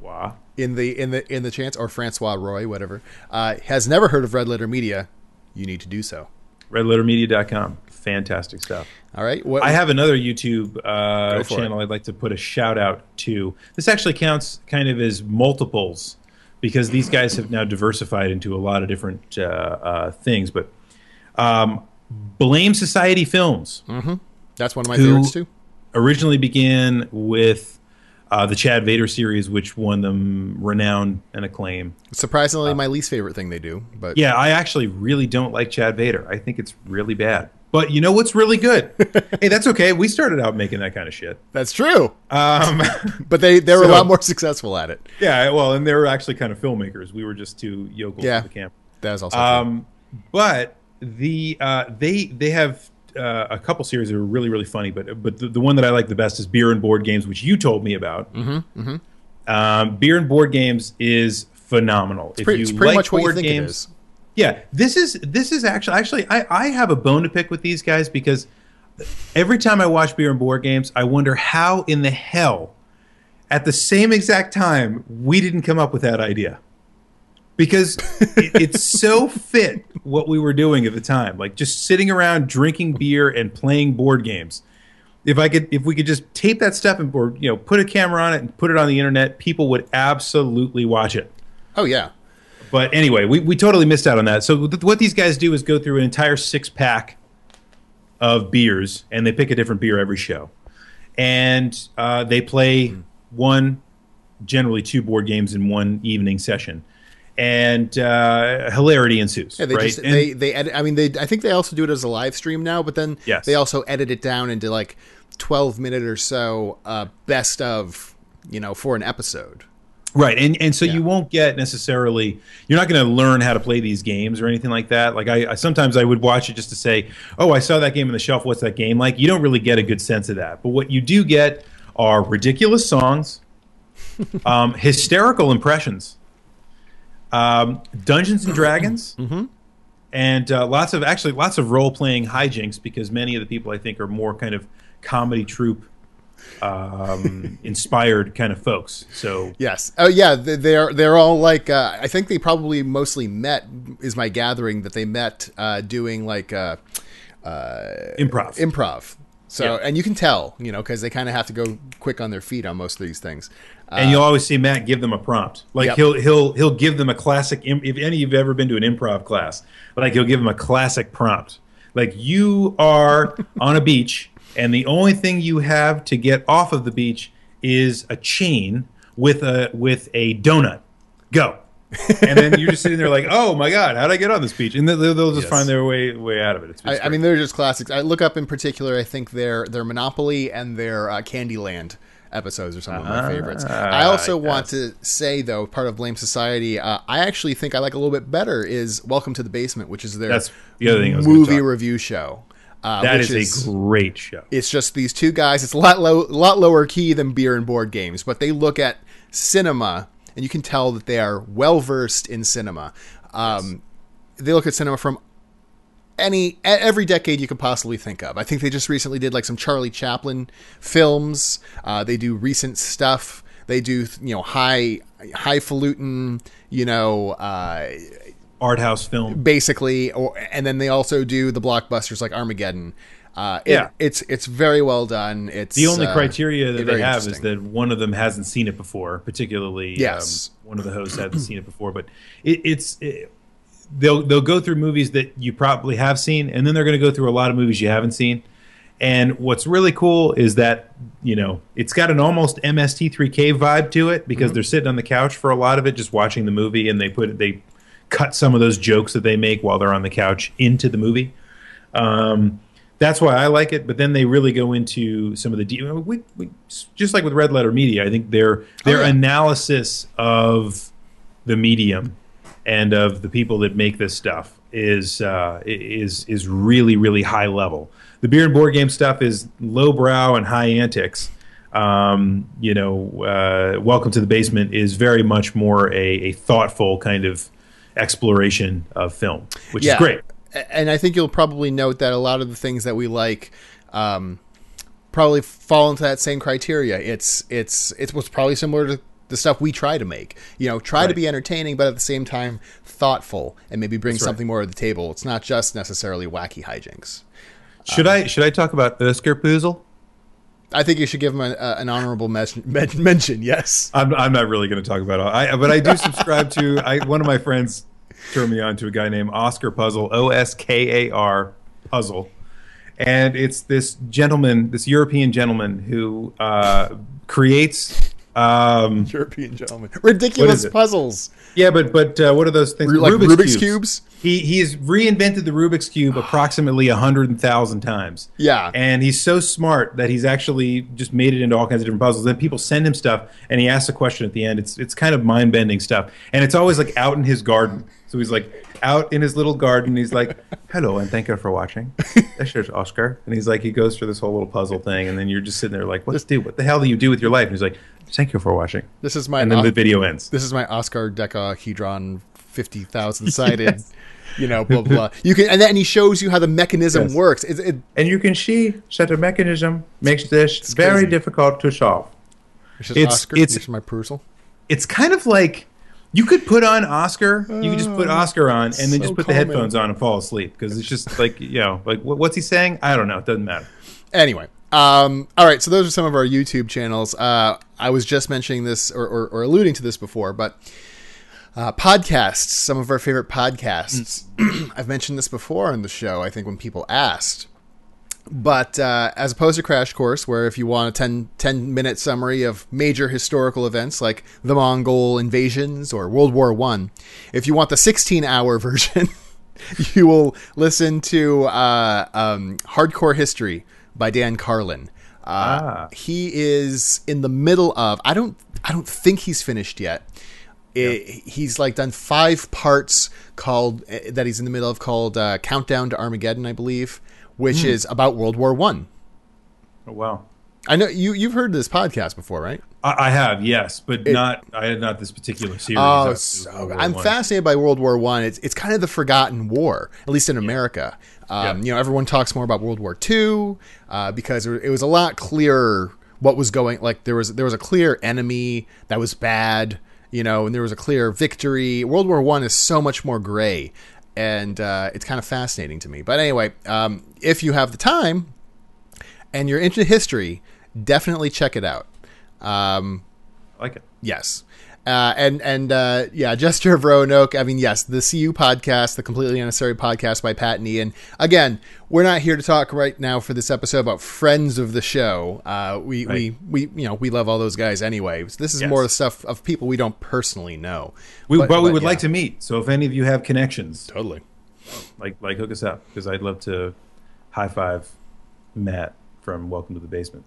Wow. In the in the in the chance or Francois Roy, whatever, uh, has never heard of Red Letter Media. You need to do so. Redlettermedia.com. Fantastic stuff. All right. What, I have another YouTube uh, channel I'd like to put a shout out to. This actually counts kind of as multiples because these guys have now diversified into a lot of different uh, uh, things. But um, Blame Society Films that's one of my favorites too. originally began with uh, the Chad Vader series, which won them renown and acclaim. Surprisingly, my least favorite thing they do, but Yeah, I actually really don't like Chad Vader. I think it's really bad. But you know what's really good? hey, that's okay. We started out making that kind of shit. that's true. Um, But they they were a lot more successful at it. yeah, well, and they were actually kind of filmmakers. We were just two yokels Yeah. at the camp. That is also true. Um, but the uh, they they have uh, a couple series that were really really funny. But but the, the one that I like the best is Beer and Board Games, which you told me about. Mm-hmm, Um, Beer and Board Games is phenomenal. If Pretty, you it's pretty like much what you board think games, it is. Yeah, this is this is actually actually I, I have a bone to pick with these guys because every time I watch beer and board games, I wonder how in the hell at the same exact time we didn't come up with that idea. Because it, it's so fit what we were doing at the time, like just sitting around drinking beer and playing board games. If I could, if we could just tape that stuff and or you know put a camera on it and put it on the internet, people would absolutely watch it. Oh yeah. But anyway, we, we totally missed out on that. So th- what these guys do is go through an entire six pack of beers, and they pick a different beer every show, and uh, they play one, generally two board games in one evening session, and uh, hilarity ensues. Yeah, they right? just And- they they edit. I mean, they I think they also do it as a live stream now, but then Yes. they also edit it down into like twelve minute or so uh, best of you know for an episode. Right, and and so Yeah. you won't get necessarily. You're not going to learn how to play these games or anything like that. Like I, I sometimes I would watch it just to say, "Oh, I saw that game on the shelf. What's that game like?" You don't really get a good sense of that. But what you do get are ridiculous songs, um, hysterical impressions, um, Dungeons and Dragons, and uh, lots of actually lots of role playing hijinks because many of the people I think are more kind of comedy troupe um, inspired kind of folks. So Yes. Oh yeah. they- They're they're all like. Uh, I think they probably mostly met. Is my gathering that they met uh, doing like uh, improv. improv. So Yeah. and you can tell, you know, because they kind of have to go quick on their feet on most of these things. Uh, and you'll always see Matt give them a prompt. Like Yep. he'll he'll he'll give them a classic. If any of you've ever been to an improv class, like he'll give them a classic prompt. Like you are on a beach, and the only thing you have to get off of the beach is a chain with a with a donut. Go. And then you're just sitting there like, oh my god, how'd I get on this beach? And they'll, they'll just Yes. find their way way out of it. I, I mean, they're just classics. I look up in particular. I think their their Monopoly and their uh, Candyland episodes are some of my favorites. I also want to say though, part of Blame Society, uh, I actually think I like a little bit better is Welcome to the Basement, which is their That's the other thing I was gonna movie review show. Uh, that which is a great show. it's just these two guys. It's a lot low, lot lower key than beer and board games, but they look at cinema, and you can tell that they are well versed in cinema. Um, They look at cinema from any every decade you could possibly think of. I think they just recently did like some Charlie Chaplin films. Uh, they do recent stuff. They do you know high highfalutin you know uh, Art house film. basically or and then they also do the blockbusters like armageddon Uh, it, Yeah. it's it's very well done. It's The only uh, criteria that they have is that one of them hasn't seen it before, particularly Yes. um, one of the hosts hasn't seen it before. But it, it's it, they'll they'll go through movies that you probably have seen, and then they're going to go through a lot of movies you haven't seen. And what's really cool is that you know it's got an almost MST3K vibe to it Mm-hmm. because they're sitting on the couch for a lot of it, just watching the movie, and they put they cut some of those jokes that they make while they're on the couch into the movie. Um, that's why I like it. But then they really go into some of the de- we, we just like with Red Letter Media. I think their their Oh, yeah. analysis of the medium and of the people that make this stuff is uh, is is really really high level. The beer and board game stuff is lowbrow and high antics. Um, you know, uh, Welcome to the Basement is very much more a, a thoughtful kind of exploration of film, which Yeah. is great. And I think you'll probably note that a lot of the things that we like um, probably fall into that same criteria. It's it's it's what's probably similar to the stuff we try to make. You know, try to be entertaining, but at the same time thoughtful, and maybe bring That's right. something more to the table. It's not just necessarily wacky hijinks. Should I should I talk about Oskar Poozle? I think you should give him a, a, an honorable mes- mention. Yes. I'm, I'm not really going to talk about it. I, but I do subscribe to. I, one of my friends turned me on to a guy named Oskar Puzzle, O S K A R Puzzle, and it's this gentleman, this European gentleman who uh, creates. Um, European gentleman. Ridiculous puzzles. yeah, but but uh, what are those things? Like Rubik's cubes? He he's reinvented the Rubik's cube approximately a hundred thousand times. Yeah. and he's so smart that he's actually just made it into all kinds of different puzzles. Then people send him stuff, and he asks a question at the end. It's it's kind of mind bending stuff, and it's always like out in his garden. So he's like out in his little garden. He's like, "Hello, and thank you for watching." This is Oskar, and he's like, he goes through this whole little puzzle thing, and then you're just sitting there like, "What do? What the hell do you do with your life?" And he's like, "Thank you for watching," This is my and then Os- the video ends. this is my Oskar decahedron, fifty thousand sided. You know, blah blah. blah. You can, and then he shows you how the mechanism Yes. works. It, it, And you can see that a mechanism makes this very difficult to solve. it's It's- Oskar. it's- my perusal. it's kind of like you could put on Oskar. You could just put Oskar on and then so just put the headphones on and fall asleep because it's just like you know, like what, what's he saying? I don't know. It doesn't matter. Anyway, um, all right. So those are some of our YouTube channels. Uh, I was just mentioning this or, or, or alluding to this before, but uh, podcasts. Some of our favorite podcasts. I've mentioned this before on the show. I think when people asked. But uh, as opposed to Crash Course, where if you want a 10, 10 minute summary of major historical events like the Mongol invasions or World War One, if you want the 16 hour version, you will listen to uh, um, Hardcore History by Dan Carlin. Uh, Ah. He is in the middle of. I don't. I don't think he's finished yet. It, he's like done five parts called eh, that he's in the middle of called uh, Countdown to Armageddon, I believe, which is about World War One. Oh, wow. I know you you've heard this podcast before, right? I, I have yes, but not. I had not this particular series. Oh, so I'm One. fascinated by World War One. It's it's kind of the forgotten war, at least in America. Um, Yeah. You know, everyone talks more about World War Two uh, because it was a lot clearer what was going. Like there was there was a clear enemy that was bad, you know, and there was a clear victory. World War One is so much more gray, and uh, it's kind of fascinating to me. But anyway, um, if you have the time and you're into history, definitely check it out. Um, I like it. Yes. Uh, and and uh, yeah, Gesture of Roanoke. I mean, yes, the CU podcast, the completely unnecessary podcast by Pat and Ian. Again, we're not here to talk right now for this episode about friends of the show. Uh, we, Right. we we you know we love all those guys anyway. This is Yes. more the stuff of people we don't personally know. We, but, we would yeah, like to meet. So if any of you have connections, totally. like like hook us up because I'd love to high five Matt from Welcome to the Basement.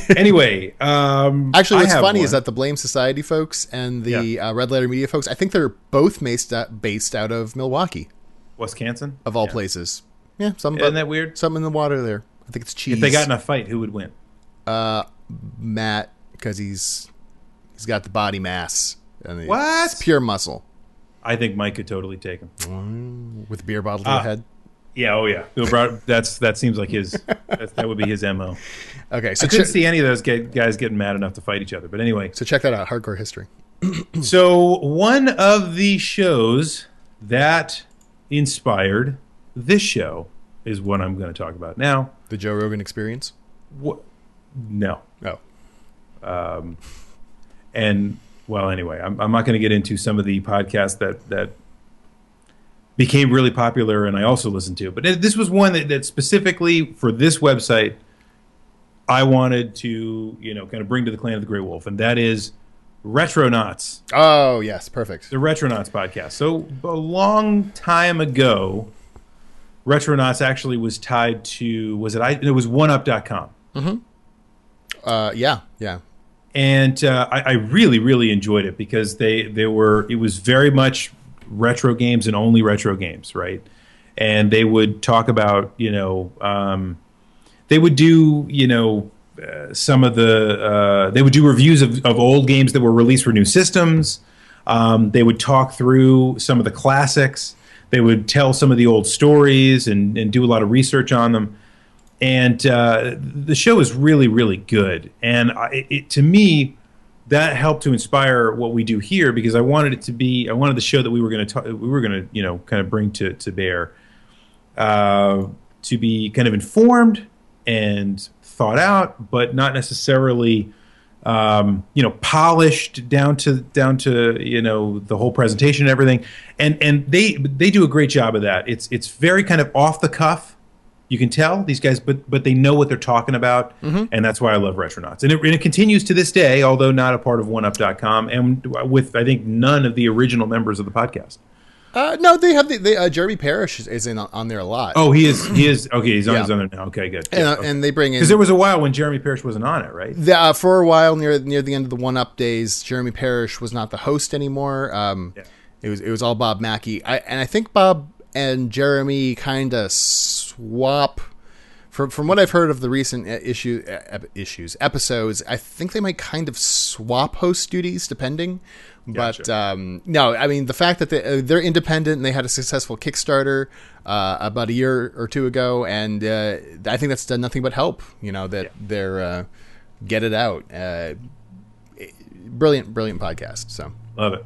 anyway, um, Actually, what's funny is that the Blame Society folks and the uh, Red Letter Media folks, I think they're both based out, based out of Milwaukee, Wisconsin of all Yeah. places. Yeah, some Isn't that weird? something in the water there. I think it's cheese. If they got in a fight, who would win? Uh, Matt because he's he's got the body mass and the- What? pure muscle I think Mike could totally take him. with a beer bottle to Ah. the head. Yeah, oh yeah. Bill Brown, that's that seems like his. That, that would be his mo. Okay, so I couldn't che- see any of those get, guys getting mad enough to fight each other. But anyway, so check that out. Hardcore history. so one of the shows that inspired this show is what I'm going to talk about now. The Joe Rogan Experience. What? No. Oh, um, and well anyway i'm, I'm not going to get into some of the podcasts that that became really popular and i also listened to. But this was one that, that specifically for this website i wanted to you know kind of bring to the clan of the gray wolf and that is retronauts. Oh yes, perfect. the retronauts podcast. So a long time ago retronauts actually was tied to was it i it was oneup.com Uh, yeah, yeah. and uh, I, I really really enjoyed it because they they were it was very much retro games and only retro games right? And they would talk about you know um, they would do you know uh, some of the uh, they would do reviews of, of old games that were released for new systems. Um, they would talk through some of the classics. They would tell some of the old stories and, and do a lot of research on them. And uh, the show is really really good. And I, it, to me that helped to inspire what we do here because i wanted it to be i wanted the show that we were going to talk we were going to you know kind of bring to, to bear uh, to be kind of informed and thought out but not necessarily um, you know polished down to down to you know the whole presentation and everything. And and they they do a great job of that. It's it's very kind of off the cuff you can tell these guys but but they know what they're talking about and that's why i love retronauts and it, and it continues to this day although not a part of oneup.com and with i think none of the original members of the podcast Uh, no, they have the, they, uh, Jeremy Parish is, is in on, on there a lot. oh he is he is okay he's on Yeah. his own now okay good and, uh, and they bring in because there was a while when jeremy Parish wasn't on it right the, uh, for a while near near the end of the One Up days. Jeremy Parish was not the host anymore. Um, Yeah. It was it was all Bob Mackey. I, and I think Bob and Jeremy kind of swap. From from what I've heard of the recent issue ep- issues episodes, I think they might kind of swap host duties depending. But Gotcha. um, no, I mean the fact that they, uh, they're independent and they had a successful Kickstarter uh, about a year or two ago, and uh, I think that's done nothing but help. You know that they're uh, get it out. Uh, brilliant, brilliant podcast. So, Love it.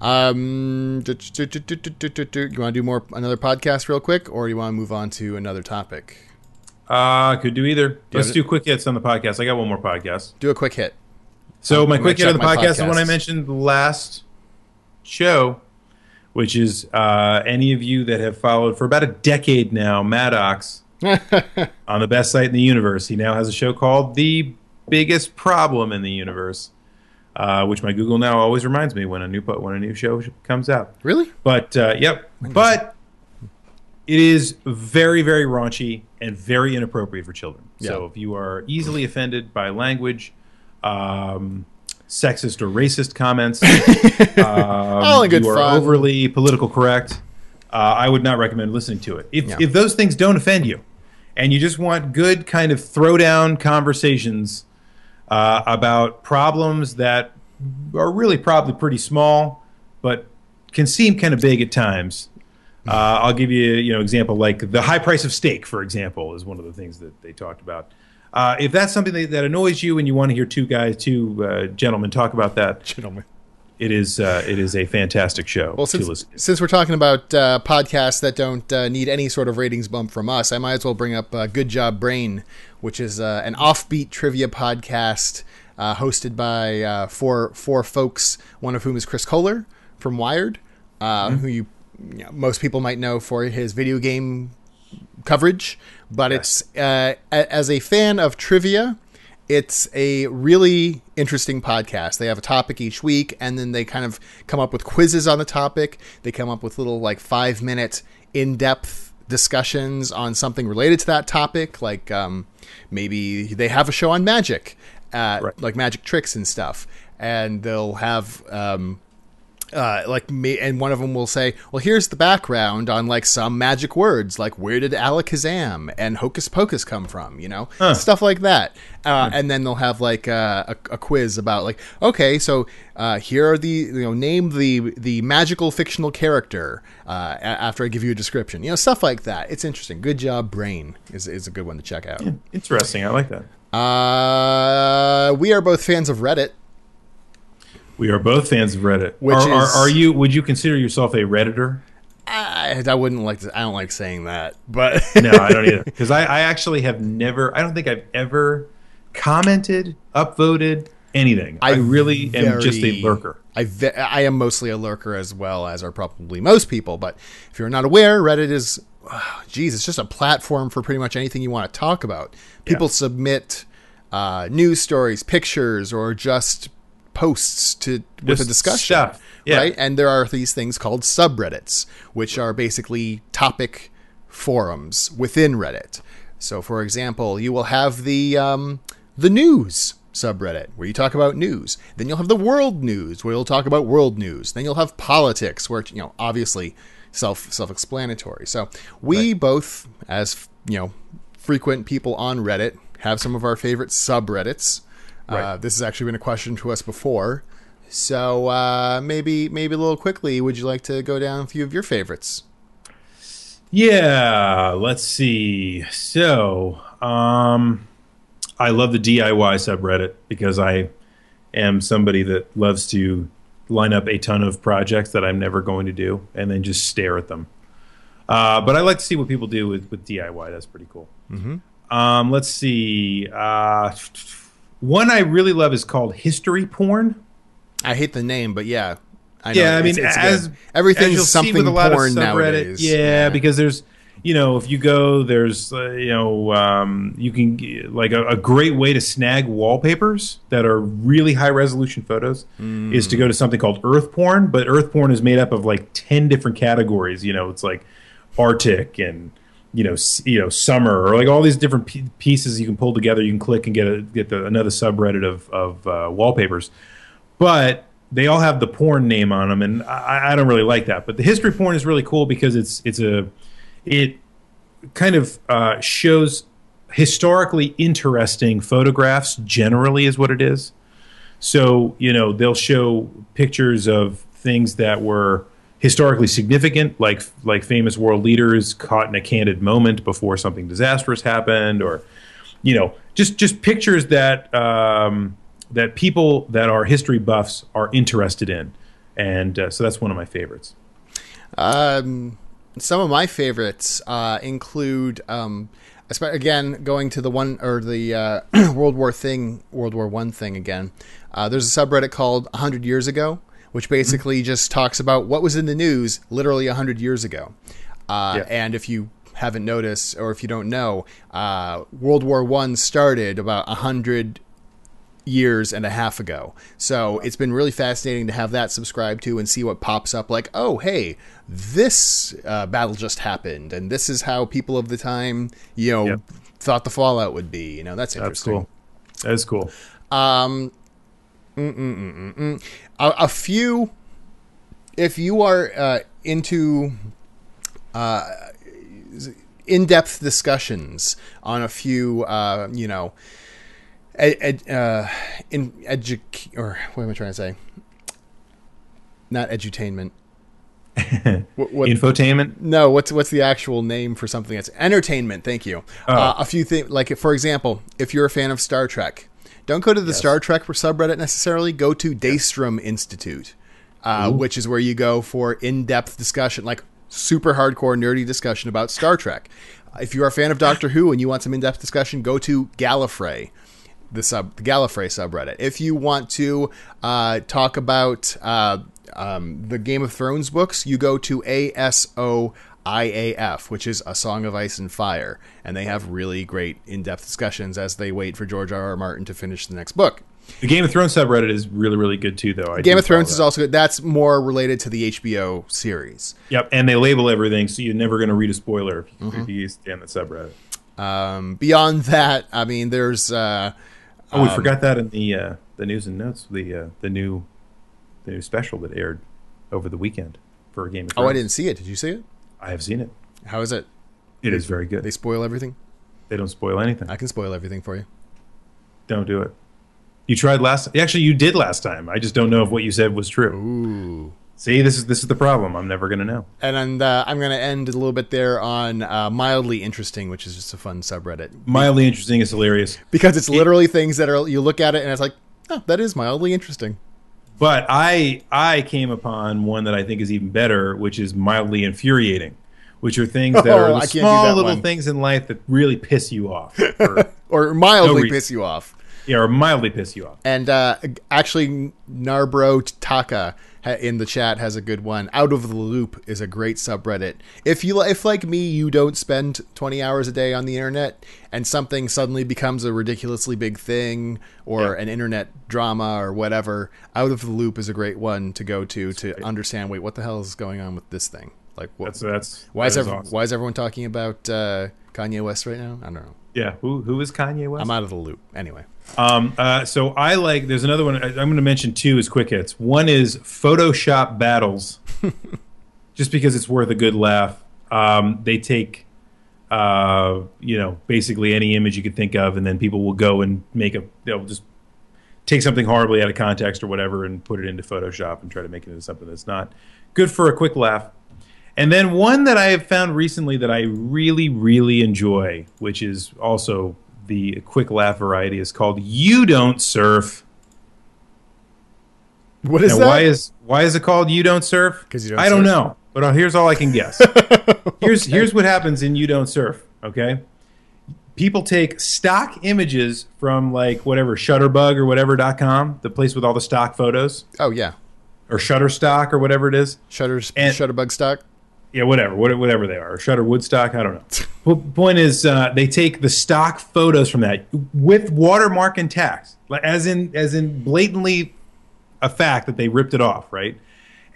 Um, do, do, do, you want to do more another podcast real quick, or you want to move on to another topic? Uh, could do either. Do Let's do quick hits on the podcast. I got one more podcast. Do a quick hit. So my quick hit on the podcast is one I mentioned last show, which is uh, any of you that have followed for about a decade now, Maddox on the best site in the universe. He now has a show called The Biggest Problem in the Universe uh, which my Google now always reminds me when a new when a new show comes out. Really? But uh, yep, but it is very very raunchy and very inappropriate for children. So if you are easily offended by language, um, sexist or racist comments, um, All in good you are fun. overly political correct, uh, I would not recommend listening to it. If Yeah. if those things don't offend you, and you just want good kind of throwdown conversations uh, about problems that are really probably pretty small, but can seem kind of big at times. Uh, I'll give you, you know, example like the high price of steak, for example, is one of the things that they talked about. Uh, if that's something that, that annoys you and you want to hear two guys, two uh, gentlemen talk about that, Gentlemen. it is uh, it is a fantastic show Well, since, since we're talking about uh, podcasts that don't uh, need any sort of ratings bump from us, I might as well bring up uh, Good Job Brain, which is uh, an offbeat trivia podcast uh, hosted by uh, four four folks, one of whom is Chris Kohler from Wired, uh, who you, you know, most people might know for his video game coverage. But it's uh, a- as a fan of trivia, it's a really interesting podcast. They have a topic each week, and then they kind of come up with quizzes on the topic. They come up with little like five minute in depth discussions on something related to that topic. Like um, maybe they have a show on magic, uh, Right. like magic tricks and stuff, and they'll have. Um, uh, like me, and one of them will say, "Well, here's the background on like some magic words, like where did Alakazam and Hocus Pocus come from? You know, stuff like that." Uh, And then they'll have like uh, a, a quiz about like, okay, so uh, here are the you know name the the magical fictional character uh, a- after I give you a description. You know, stuff like that. It's interesting. Good job, Brain is is a good one to check out. Interesting. I like that. Uh, we are both fans of Reddit. We are both fans of Reddit. Which are, are, is- are you? Would you consider yourself a redditor? I, I wouldn't like to. I don't like saying that, but no, I don't either. Because I, I actually have never. I don't think I've ever commented, upvoted anything. I, really am just a lurker. I ve- I am mostly a lurker as well as are probably most people. But if you're not aware, Reddit is, geez, it's just a platform for pretty much anything you want to talk about. People submit uh, news stories, pictures, or just posts to with a discussion. Yeah. right? And there are these things called subreddits, which are basically topic forums within Reddit. So, for example, you will have the um, the news subreddit where you talk about news. Then you'll have the world news where you'll talk about world news. Then you'll have politics where you know obviously self self explanatory. So we both, as you know, frequent people on Reddit, have some of our favorite subreddits. Uh, this has actually been a question to us before. So uh, maybe maybe a little quickly, would you like to go down a few of your favorites? Yeah, let's see. So, um, I love the DIY subreddit because I am somebody that loves to line up a ton of projects that I'm never going to do and then just stare at them. Uh, but I like to see what people do with, with DIY. That's pretty cool. Um, let's see. Uh, one I really love is called History Porn. I hate the name, but yeah, I know. Yeah, I mean, it's as good. everything's as you'll see something with a lot of porn nowadays. Yeah, because there's, you know, if you go, there's, uh, you know, um, you can like a, a great way to snag wallpapers that are really high resolution photos is to go to something called Earth Porn. But Earth Porn is made up of like ten different categories. You know, it's like Arctic and you know, you know, summer or like all these different p- pieces you can pull together. You can click and get a, get the, another subreddit of of uh, wallpapers but they all have the porn name on them, and I, I don't really like that. But the history porn is really cool because it's it's a it kind of uh, shows historically interesting photographs. Generally, is what it is. So you know they'll show pictures of things that were historically significant, like like famous world leaders caught in a candid moment before something disastrous happened, or you know just just pictures that um, that people that are history buffs are interested in, and uh, so that's one of my favorites. Um, some of my favorites uh, include, um, again, going to the one or the uh, World War thing, World War One thing again. Uh, there's a subreddit called "100 Years Ago," which basically just talks about what was in the news literally 100 years ago. Uh, Yeah. And if you haven't noticed, or if you don't know, uh, World War One started about 100 years and a half ago. So it's been really fascinating to have that subscribed to and see what pops up. Like, oh, hey, this uh, battle just happened, and this is how people of the time, you know, Yep. thought the fallout would be. You know, that's interesting. That's cool. That is cool. Um, mm, mm, mm, mm, mm. A, a few. If you are uh, into uh, in-depth discussions on a few, uh, you know, ed, uh, in educ or what am I trying to say? Not edutainment. what, what, Infotainment. no, what's what's the actual name for something that's entertainment? Thank you. Oh. Uh, a few things, like for example, if you're a fan of Star Trek, don't go to the Star Trek subreddit necessarily. Go to Daystrom Institute, uh, which is where you go for in-depth discussion, like super hardcore nerdy discussion about Star Trek. If you are a fan of Doctor Who and you want some in-depth discussion, go to Gallifrey the sub the Gallifrey subreddit. If you want to uh, talk about uh, um, the Game of Thrones books, you go to ASOIAF, which is A Song of Ice and Fire, and they have really great in-depth discussions as they wait for George R. R. Martin to finish the next book. The Game of Thrones subreddit is really really good too, though. I Game of Thrones is also good. That's more related to the HBO series. Yep, and they label everything, so you're never going to read a spoiler if you, Mm-hmm. if you stay on the subreddit. Um, beyond that, I mean, there's uh, Oh, we forgot that in the uh, the news and notes. The uh, the new the new special that aired over the weekend for Game of Thrones. oh, I didn't see it. Did you see it? I have seen it. How is it? It is very good. They spoil everything. They don't spoil anything. I can spoil everything for you. Don't do it. You tried last. Actually, you did last time. I just don't know if what you said was true. Ooh. See, this is this is the problem. I'm never going to know. And, and uh, I'm going to end a little bit there on uh, mildly interesting, which is just a fun subreddit Mildly interesting is hilarious, because it's literally things that are you look at it and it's like, oh, that is mildly interesting. But I I came upon one that I think is even better, which is mildly infuriating, which are things that Oh, are the small little one. things in life that really piss you off, or, Or mildly reason. piss you off. yeah, or mildly piss you off. And uh, actually, Narbro Taka in the chat has a good one. Out of the Loop is a great subreddit. If you, if like me, you don't spend 20 hours a day on the internet, and something suddenly becomes a ridiculously big thing or an internet drama or whatever, Out of the Loop is a great one to go to to understand. Wait, what the hell is going on with this thing? Like, what? That's that's why is that every, awesome. why is everyone talking about uh, Kanye West right now? I don't know. yeah. Who who is Kanye West? I'm out of the loop. Anyway. Um, uh, so I like. There's another one. I- I'm going to mention two as quick hits. One is Photoshop battles, just because it's worth a good laugh. Um, they take, uh, you know, basically any image you could think of, and then people will go and make a. They'll just take something horribly out of context or whatever and put it into Photoshop and try to make it into something that's not good for a quick laugh. And then one that I have found recently that I really, really enjoy, which is also the quick laugh variety, is called "You Don't Surf." What is Now, that? why is why is it called "You Don't Surf"? 'Cause you don't I don't know, but uh, here's all I can guess. here's here's what happens in "You Don't Surf." Okay, people take stock images from like whatever Shutterbug or whatever.com, the place with all the stock photos, oh yeah. or Shutterstock or whatever it is. Shutters, And- Shutterbug stock. Yeah, whatever, whatever they are, Shutter Woodstock. I don't know. Po- point is, uh, they take the stock photos from that with watermark intact, like as in as in blatantly a fact that they ripped it off, right?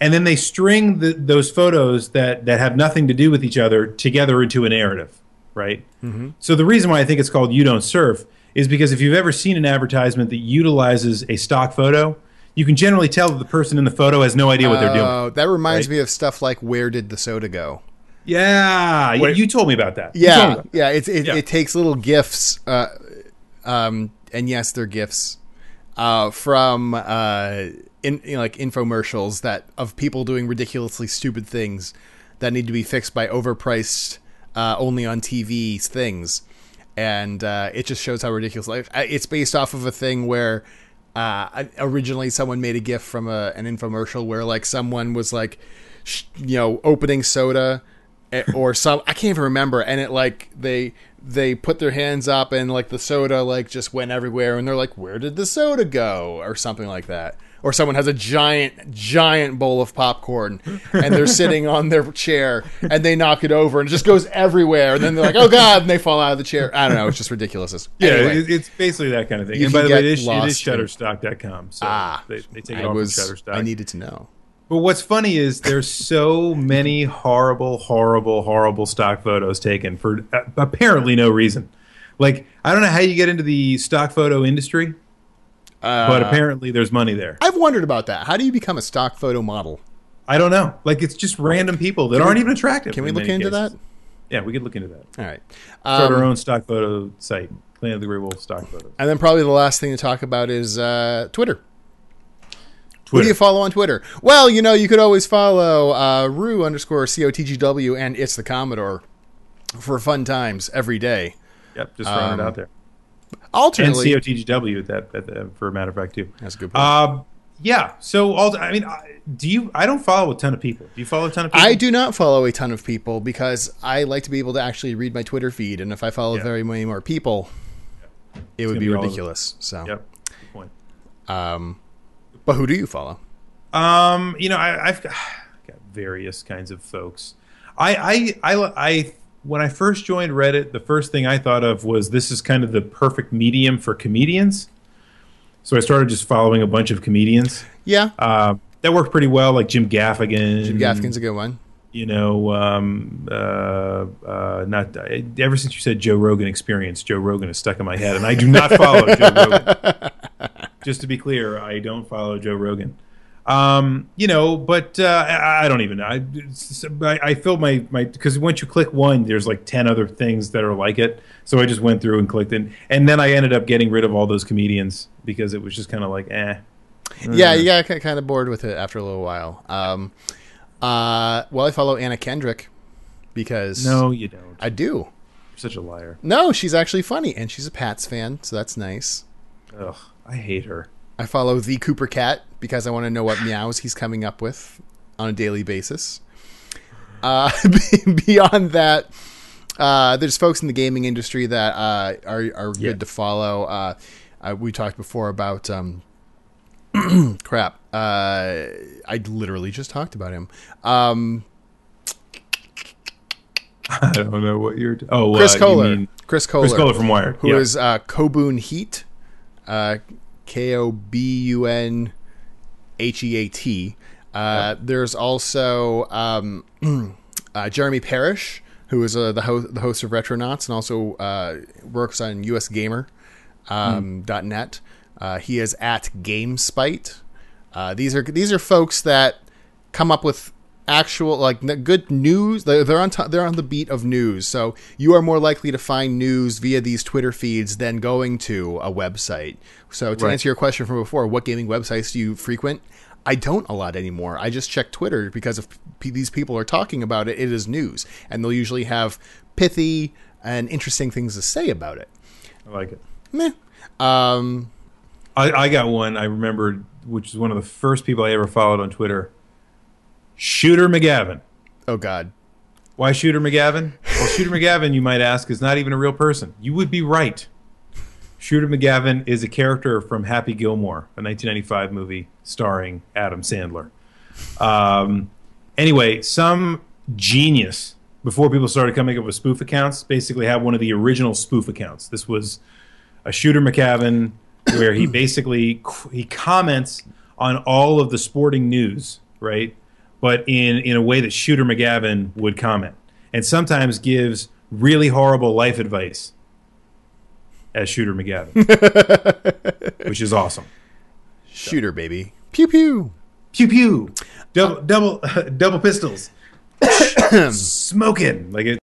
And then they string the, those photos that that have nothing to do with each other together into a narrative, right? Mm-hmm. So the reason why I think it's called "You Don't Surf" is because if you've ever seen an advertisement that utilizes a stock photo, you can generally tell that the person in the photo has no idea what they're doing. Oh, that reminds right? me of stuff like where did the soda go? Yeah, you, Wait. you told me about that. You told me Yeah, about that. yeah. It's, it, Yeah. it takes little gifts, uh, um, and yes, they're gifs uh, from uh, in you know, like infomercials that of people doing ridiculously stupid things that need to be fixed by overpriced, uh, only on TV things, and uh, it just shows how ridiculous. life. It's based off of a thing where. Uh, originally, someone made a gift from a, an infomercial where, like, someone was like, sh- you know, opening soda, eh, or some I can't even remember, and it like they they put their hands up and like the soda like just went everywhere, and they're like, where did the soda go, or something like that. Or someone has a giant, giant bowl of popcorn, and they're sitting on their chair, and they knock it over, and it just goes everywhere. And then they're like, "Oh God!" and they fall out of the chair. I don't know. It's just ridiculous. Yeah, Anyway. it's basically that kind of thing. And by the way, it is, it is Shutterstock.com. So Ah, they, they take it I off was. Shutterstock. I needed to know. but what's funny is there's so many horrible, horrible, horrible stock photos taken for uh, apparently no reason. Like I don't know how you get into the stock photo industry, Uh, but apparently there's money there. I've wondered about that. How do you become a stock photo model? I don't know. Like it's just random people that Can we- aren't even attractive. Can we in look into cases. that? Yeah, we could look into that. All right. Start our Um, own stock photo site, Clan of the Grey Wolf stock photos. and then probably the last thing to talk about is uh, Twitter. Who do you follow on Twitter? Well, you know, you could always follow uh, Rue underscore COTGW and It's the Commodore for fun times every day. Yep, just throwing Um, it out there. And COTGW at that, that, for a matter of fact too. that's a good point. Um, yeah. So, all, I mean, do you? I don't follow a ton of people. Do you follow a ton of people? I do not follow a ton of people because I like to be able to actually read my Twitter feed, and if I follow Yeah. very many more people, it would be be all of it. ridiculous. So, Yep. Good point. um, but who do you follow? Um, you know, I, I've got, got various kinds of folks. I, I, I, I, when I first joined Reddit, the first thing I thought of was this is kind of the perfect medium for comedians. So I started just following a bunch of comedians. Yeah, Uh, that worked pretty well, like Jim Gaffigan. Jim Gaffigan's a good one. you know, um, uh, uh, not ever since you said Joe Rogan experience, Joe Rogan is stuck in my head, and I do not follow Joe Rogan. Just to be clear, I don't follow Joe Rogan. Um, you know, but uh, I, I don't even know. I, I, I filled my my because once you click one, there's like ten other things that are like it. So I just went through and clicked it, and then I ended up getting rid of all those comedians because it was just kind of like, eh. Yeah, you got kind of bored with it after a little while. Um, uh, well, I follow Anna Kendrick because No, you don't. I do. You're such a liar. No, she's actually funny, and she's a Pats fan, so that's nice. Ugh, I hate her. I follow the Cooper Cat because I want to know what meows he's coming up with on a daily basis. Uh, beyond that, uh, there's folks in the gaming industry that uh, are are Yeah. good to follow. Uh, uh, we talked before about um, crap. Uh, I literally just talked about him. Um, I don't know what you're. T- oh, Chris Kohler. Chris Kohler. Chris Kohler from Wired. who yeah. is uh, Heat, uh, K O B U N H E A T. Uh, There's also um, uh, Jeremy Parish, who is uh, the, ho- the host of Retronauts and also uh, works on US Gamer um, .net. Uh, he is at GameSpite. Uh, these are these are folks that come up with actual like good news. They're, on t- they're on the beat of news, so you are more likely to find news via these Twitter feeds than going to a website. So to Right. answer your question from before, what gaming websites do you frequent? I don't a lot anymore. I just check Twitter because if p- these people are talking about it, it is news, and they'll usually have pithy and interesting things to say about it. I like it. Meh. Um, I, I got one I remembered, which is one of the first people I ever followed on Twitter. Shooter McGavin. oh God. Why Shooter McGavin? Well, Shooter McGavin, you might ask, is not even a real person. You would be right. Shooter McGavin is a character from Happy Gilmore, a 1995 movie starring Adam Sandler. Um, anyway, some genius, before people started coming up with spoof accounts, basically had one of the original spoof accounts. This was a Shooter McGavin where he basically he comments on all of the sporting news, right? But in in a way that Shooter McGavin would comment, and sometimes gives really horrible life advice as Shooter McGavin, which is awesome. Shooter baby. Pew pew. Pew pew, double double double pistols, smoking like it.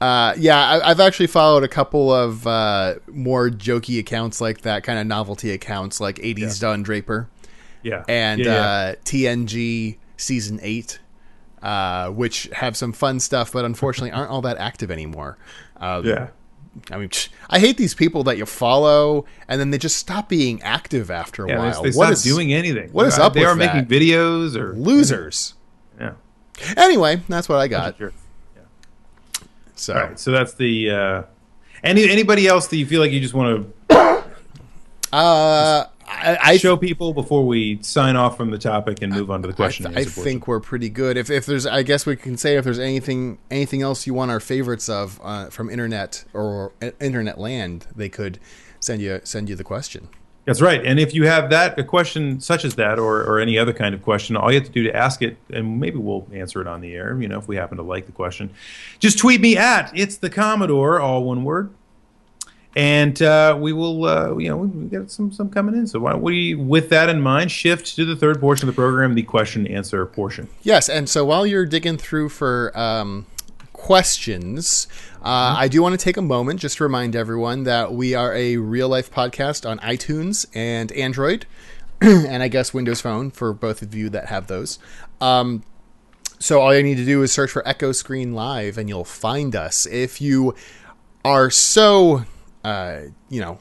Uh, yeah, I, I've actually followed a couple of uh, more jokey accounts like that, kind of novelty accounts like 80s Don Draper Yeah, and yeah, yeah. Uh, TNG Season 8, uh, which have some fun stuff, but unfortunately aren't all that active anymore. Uh, yeah. I mean, I hate these people that you follow and then they just stop being active after a Yeah, while. they, they What is- doing anything. what is up They are that? making videos or Losers. Yeah. Anyway, that's what I got. Sure. Yeah. So. Right, so that's the. Uh, any anybody else that you feel like you just want to Uh, I, I show people before we sign off from the topic and move on to the I, question? th- I think we're pretty good. If, if there's, I guess we can say if there's anything anything else you want our favorites of uh, from internet or internet land, they could send you send you the question. that's right. And if you have that a question such as that, or or any other kind of question, all you have to do to ask it, and maybe we'll answer it on the air. You know, if we happen to like the question, just tweet me at it's the Commodore, all one word. And uh, we will, uh, you know, we got some some coming in. So why don't we, with that in mind, shift to the third portion of the program, the question answer portion. Yes, and so while you're digging through for um, questions, uh, I do want to take a moment just to remind everyone that we are a real life podcast on iTunes and Android, and I guess Windows Phone for both of you that have those. Um, so all you need to do is search for Echo Screen Live, and you'll find us. If you are so, uh, you know,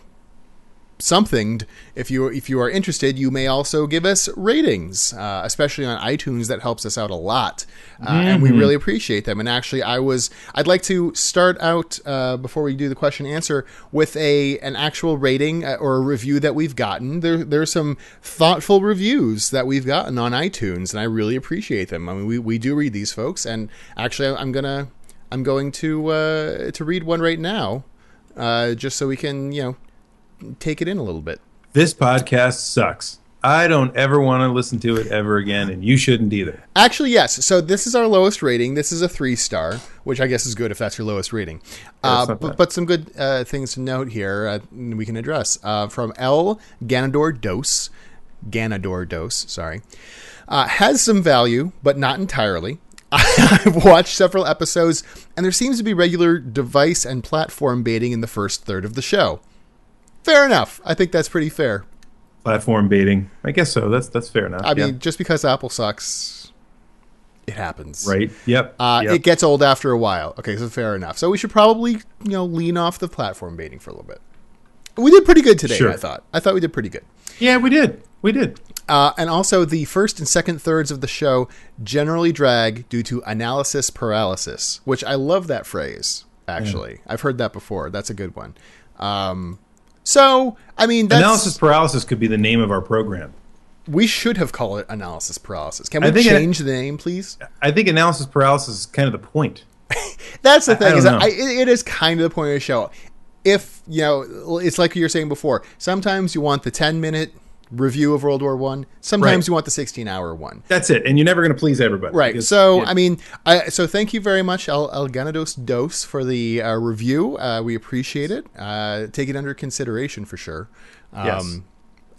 something if you if you are interested you may also give us ratings uh, especially on itunes that helps us out a lot uh, and we really appreciate them. And actually i was i'd like to start out uh, before we do the question answer with a an actual rating uh, or a review that we've gotten. There there's some thoughtful reviews that we've gotten on itunes and i really appreciate them. I mean we, we do read these folks and actually i'm gonna i'm going to uh, to read one right now uh, just so we can you know take it in a little bit. This podcast sucks. I don't ever want to listen to it ever again, and you shouldn't either. Actually, yes. So this is our lowest rating. This is a three star, which I guess is good if that's your lowest rating. Uh, but some good uh, things to note here uh, we can address uh, from L Ganador Dose, Ganador Dose. Sorry, uh, has some value, but not entirely. I've watched several episodes, and there seems to be regular device and platform baiting in the first third of the show. Fair enough. I think that's pretty fair. Platform baiting. I guess so. That's that's fair enough. I Yeah. mean, just because Apple sucks, it happens. right? Yep. Uh, yep. It gets old after a while. Okay, so fair enough. So we should probably, you know, lean off the platform baiting for a little bit. we did pretty good today. Sure. I thought. I thought we did pretty good. Yeah, we did. We did. Uh, and also, the first and second thirds of the show generally drag due to analysis paralysis, which I love that phrase. Actually, I've heard that before. That's a good one. Um, so, I mean, that's, Analysis paralysis could be the name of our program. we should have called it analysis paralysis. Can we I think it- change the name, please? I think analysis paralysis is kind of the point. That's the I- I thing. don't is. I, it, it is kind of the point of the show. If you know, it's like you were saying before. Sometimes you want the ten minute review of World War One. Sometimes Right. you want the sixteen hour one. That's it. And you're never going to please everybody. Right. because- So yeah. I mean, I, so thank you very much, El, El Ganados Dos, for the uh, review. Uh, we appreciate it. Uh, take it under consideration for sure. Um, Yes.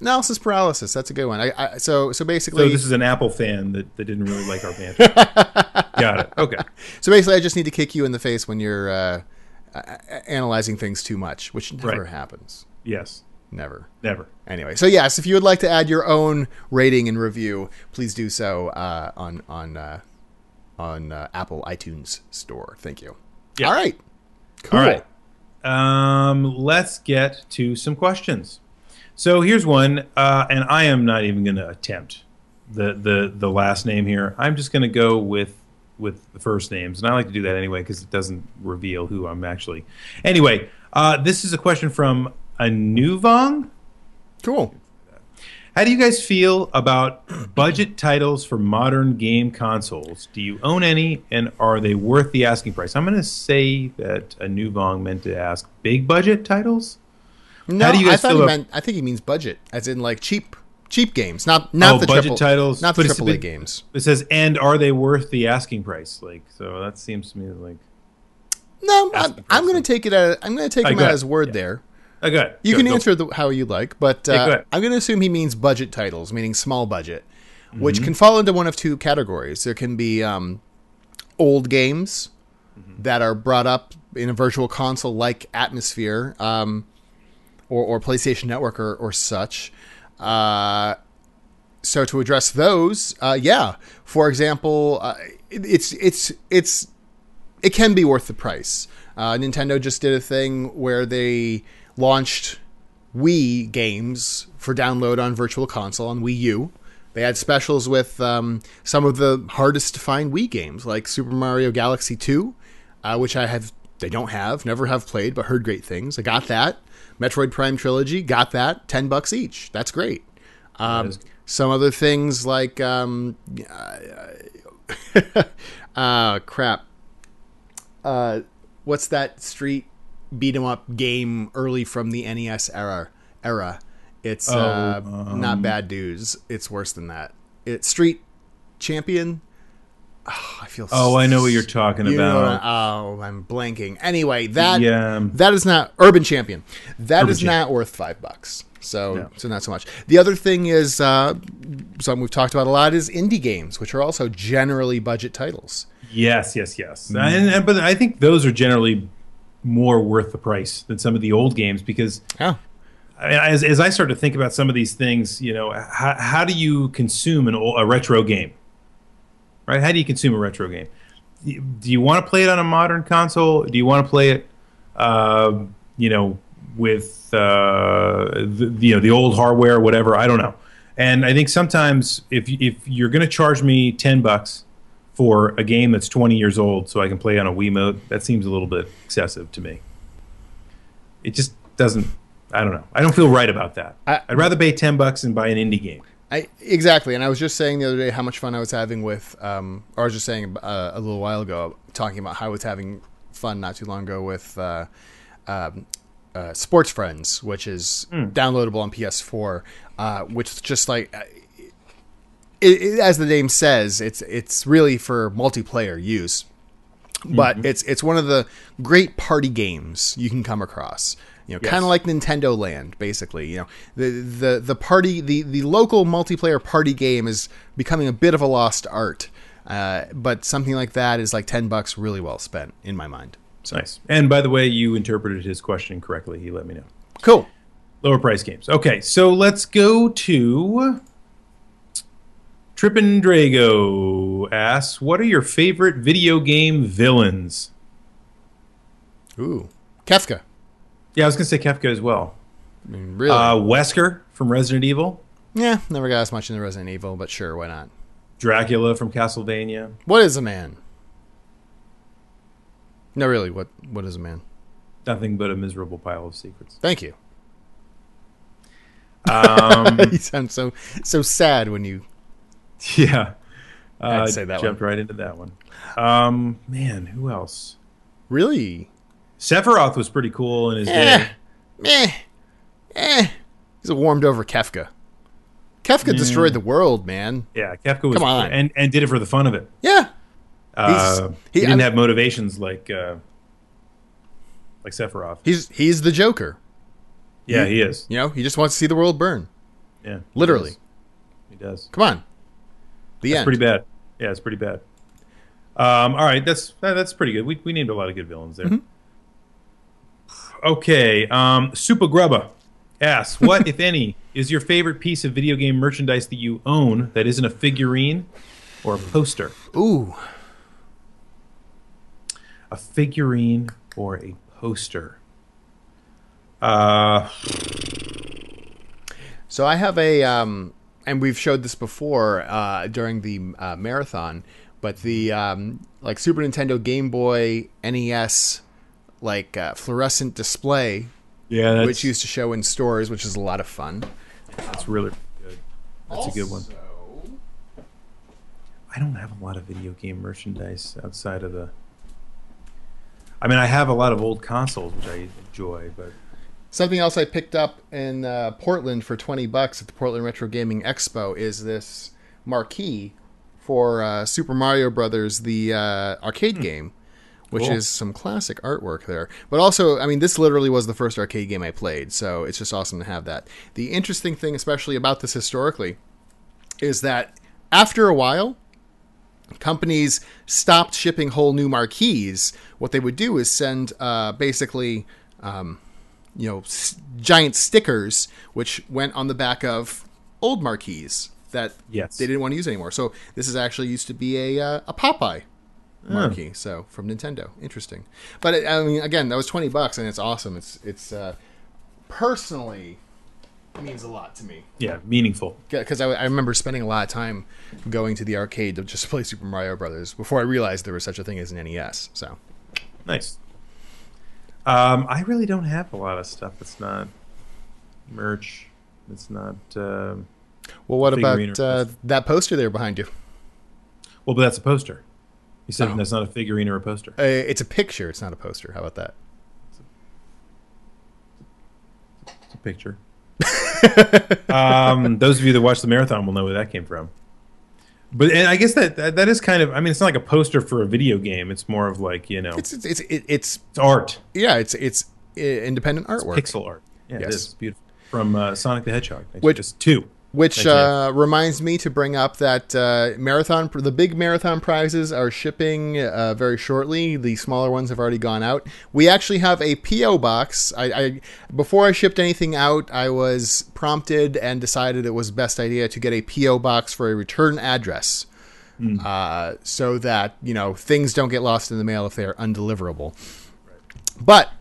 Analysis paralysis. That's a good one. I, I, so so basically, So this is an Apple fan that, that didn't really like our banter. Got it. Okay. so basically, I just need to kick you in the face when you're uh, analyzing things too much, which never Right. happens. Yes. Never. Never. Anyway, so yes, if you would like to add your own rating and review, please do so uh, on on uh, on uh, Apple iTunes Store. Thank you. Yeah. All right. Cool. All right. Um, let's get to some questions. So here's one, uh, and I am not even going to attempt the, the the last name here. I'm just going to go with with the first names, and I like to do that anyway because it doesn't reveal who I'm actually. Anyway, uh, this is a question from Anuvong. Cool. How do you guys feel about budget titles for modern game consoles? Do you own any, and are they worth the asking price? I'm going to say that Anuvong meant to ask big budget titles. No, do you I thought feel he meant. I think he means budget, as in like cheap, cheap games, not not Oh, the budget triple, titles, not the but it's a triple A games. It says, and are they worth the asking price? Like, so that seems to me like. No, I'm, I'm going to take it. At, I'm going to take him at his word Yeah. there. Oh, good. You Good, can go. answer the, how you like, but Yeah, go uh. I'm going to assume he means budget titles, meaning small budget, Mm-hmm. which can fall into one of two categories. There can be um, old games Mm-hmm. that are brought up in a virtual console like Atmosphere um, or, or PlayStation Network or, or such. Uh, so to address those, uh, yeah. For example, uh, it, it's it's it's it can be worth the price. Uh, Nintendo just did a thing where they launched Wii games for download on Virtual Console on Wii U. They had specials with um, some of the hardest to find Wii games, like Super Mario Galaxy 2, uh, which I have they don't have, never have played, but heard great things. I got that. Metroid Prime Trilogy, got that. Ten bucks each. That's great. Um, is- some other things like um, uh, crap. Uh, what's that street beat 'em up game early from the NES era? Era. It's uh, um, not Bad Dudes. It's worse than that. It's Street Champion. Oh, I feel. Oh, I know what you're talking you about. I- oh, I'm blanking. Anyway, that Yeah. that is not Urban Champion. That Urban is Champion. not worth five bucks. So No. so not so much. The other thing is uh, something we've talked about a lot is indie games, which are also generally budget titles. Yes, yes, yes. And, and but I think those are generally more worth the price than some of the old games because I mean, as, as I start to think about some of these things, you know, how, how do you consume an, a retro game? Right? How do you consume a retro game? Do you- want to play it on a modern console? Do you want to play it, uh, you know, with uh, the, you know the old hardware, or whatever? I don't know. And I think sometimes if if you're going to charge me ten bucks for a game that's 20 years old, so I can play on a Wiimote, that seems a little bit excessive to me. It just doesn't. I don't know. I don't feel right about that. I- I'd rather pay 10 bucks and buy an indie game. I exactly. And I was just saying the other day how much fun I was having with. Um, or I was just saying uh, a little while ago talking about how I was having fun not too long ago with. Uh, um, uh, Sports Friends, which is downloadable on PS4, uh, which is just like it, it, as the name says, it's it's really for multiplayer use. But it's it's one of the great party games you can come across. You know, Yes. kind of like Nintendo Land, basically. You know, the the the party the the local multiplayer party game is becoming a bit of a lost art. Uh, but something like that is like ten bucks, really well spent in my mind. So Nice. And by the way, you interpreted his question correctly. He let me know. cool. Lower price games. Okay, so let's go to Trippin' Drago asks, "What are your favorite video game villains?" Ooh, Kefka. Yeah, I was gonna say Kefka as well. I mean, really? Uh, Wesker from Resident Evil, yeah, never got as much into Resident Evil, but sure, why not? Dracula from Castlevania, What is a man? No, really, what what is a man? nothing but a miserable pile of secrets. Thank you. Um, you sound so so sad when you. yeah, uh, I'd say that jumped right into that one. Um, man, who else? Really? Sephiroth was pretty cool in his Eh, day. eh, eh. He's a warmed over Kefka. Kefka destroyed the world, man. Yeah, Kefka was Come on. and and did it for the fun of it. Yeah. Uh, he- he, didn't I'm- have motivations like uh, like Sephiroth. He's he's the Joker. Yeah, he is. You know, he just wants to see the world burn. Yeah, he Literally. does. he does. Come on. The That's end. pretty bad. Yeah, it's pretty bad. Um, all right, that's that, that's pretty good. We we named a lot of good villains there. Mm-hmm. Okay, um, Super Grubba asks, "What, if any, is your favorite piece of video game merchandise that you own that isn't a figurine or a poster? Ooh. A figurine or a poster?" Uh, So I have a, um, and we've showed this before uh, during the uh, marathon, but the um, like Super Nintendo, Game Boy, NES, like uh, fluorescent display, yeah, that's, which used to show in stores, which is a lot of fun. that's really good. That's a good one. I don't have a lot of video game merchandise outside of the. I mean, I have a lot of old consoles, which I enjoy, but Something else I picked up in uh, Portland for twenty bucks at the Portland Retro Gaming Expo is this marquee for uh, Super Mario Brothers, the uh, arcade game, which Cool. is some classic artwork there. But also, I mean, this literally was the first arcade game I played, so it's just awesome to have that. The interesting thing, especially about this historically, is that after a while, companies stopped shipping whole new marquees. What they would do is send uh, basically, um, you know, s- giant stickers which went on the back of old marquees that Yes. they didn't want to use anymore. So this is actually used to be a uh, a Popeye marquee. So from Nintendo, interesting. But it, I mean, again, that was twenty bucks, and it's awesome. It's it's uh, personally means a lot to me yeah, meaningful. because I, I remember spending a lot of time going to the arcade to just play Super Mario Brothers before I realized there was such a thing as an NES. So Nice. Um, I really don't have a lot of stuff that's not merch. It's not. Um, well, what about uh, that poster there behind you? well, but that's a poster. You said Oh. that's not a figurine or a poster. Uh, it's a picture. It's not a poster. How about that? It's a picture. um, those of you that watch the marathon will know where that came from. But and I guess that, that that is kind of. I mean, it's not like a poster for a video game. It's more of like you know, it's, It's it's it's, it's art, yeah. It's it's uh, independent artwork. pixel art. Yeah, Yes. it is. It's beautiful. From uh, Sonic the Hedgehog. Which- just two. Which uh, reminds me to bring up that uh, marathon, the big marathon prizes are shipping uh, very shortly. The smaller ones have already gone out. We actually have a PO box. I, I before I shipped anything out, I was prompted and decided it was best idea to get a PO box for a return address, uh, so that you know things don't get lost in the mail if they are undeliverable. But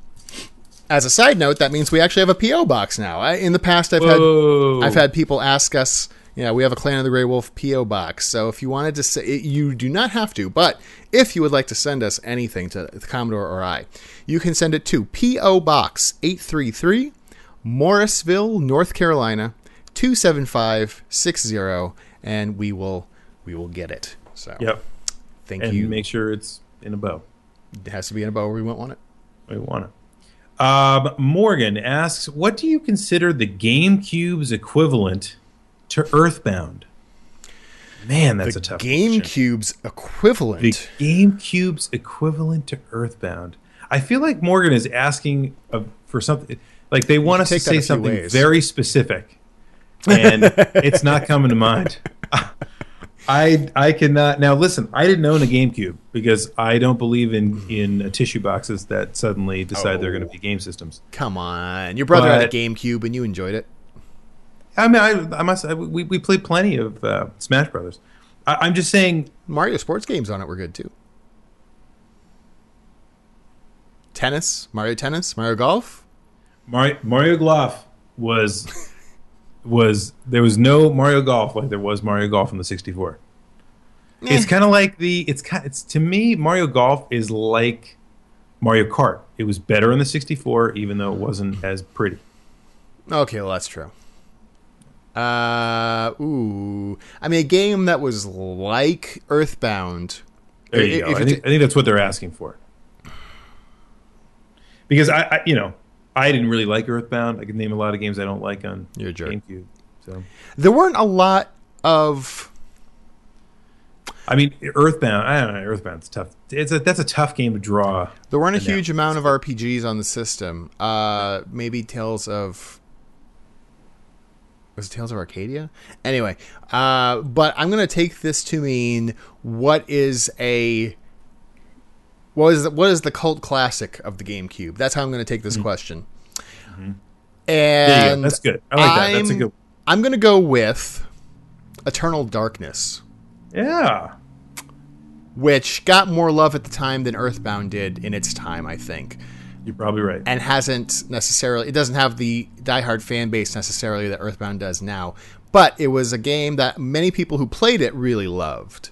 as a side note, that means we actually have a PO box now. I, in the past, I've had I've had people ask us, you know, we have a Clan of the Grey Wolf PO box. So if you wanted to say, you do not have to, but if you would like to send us anything to the Commodore or I, you can send it to PO Box 833, Morrisville, North Carolina 27560, and we will we will get it. So Yep. thank And you. make sure it's in a bow. it has to be in a bow, or we won't want it. We want it. Um, Morgan asks, "What do you consider the GameCube's equivalent to Earthbound?" Man, that's the a tough question. GameCube's equivalent. The GameCube's equivalent to Earthbound. I feel like Morgan is asking uh, for something like they want us to take that a say something ways. very specific, and it's not coming to mind. I I cannot now listen. I didn't own a GameCube because I don't believe in in uh, tissue boxes that suddenly decide they're going to Oh. be game systems. Come on, your brother had a GameCube and you enjoyed it. I mean, I, I must. I, we we played plenty of uh, Smash Brothers. I, I'm just saying. Mario sports games on it were good too. Tennis, Mario Tennis, Mario Golf. Mario, Mario Golf was was there was no Mario Golf like there was Mario Golf in the 64. It's kind of like the it's kind it's to me Mario Golf is like Mario Kart. It was better in the 64 even though it wasn't as pretty. Okay, well that's true. Uh, ooh, I mean a game that was like Earthbound. There you If- go. if I think, I think that's what they're asking for. Because I, I, you know, I didn't really like Earthbound. I could name a lot of games I don't like on You're a jerk. GameCube. So There weren't a lot of I mean, Earthbound. I don't know. Earthbound's tough. It's a that's a tough game to draw. There weren't a And now- huge amount of RPGs on the system. Uh, maybe Tales of was it Tales of Arcadia? Anyway, uh, but I'm gonna take this to mean what is a what is what is the cult classic of the GameCube? That's how I'm gonna take this question. Mm-hmm. You go. And That's good. I like that. That's a I'm- good. I'm gonna go with Eternal Darkness. Yeah. which got more love at the time than Earthbound did in its time, I think, You're probably right. and hasn't necessarily. It doesn't have the diehard fan base necessarily that Earthbound does now, but it was a game that many people who played it really loved,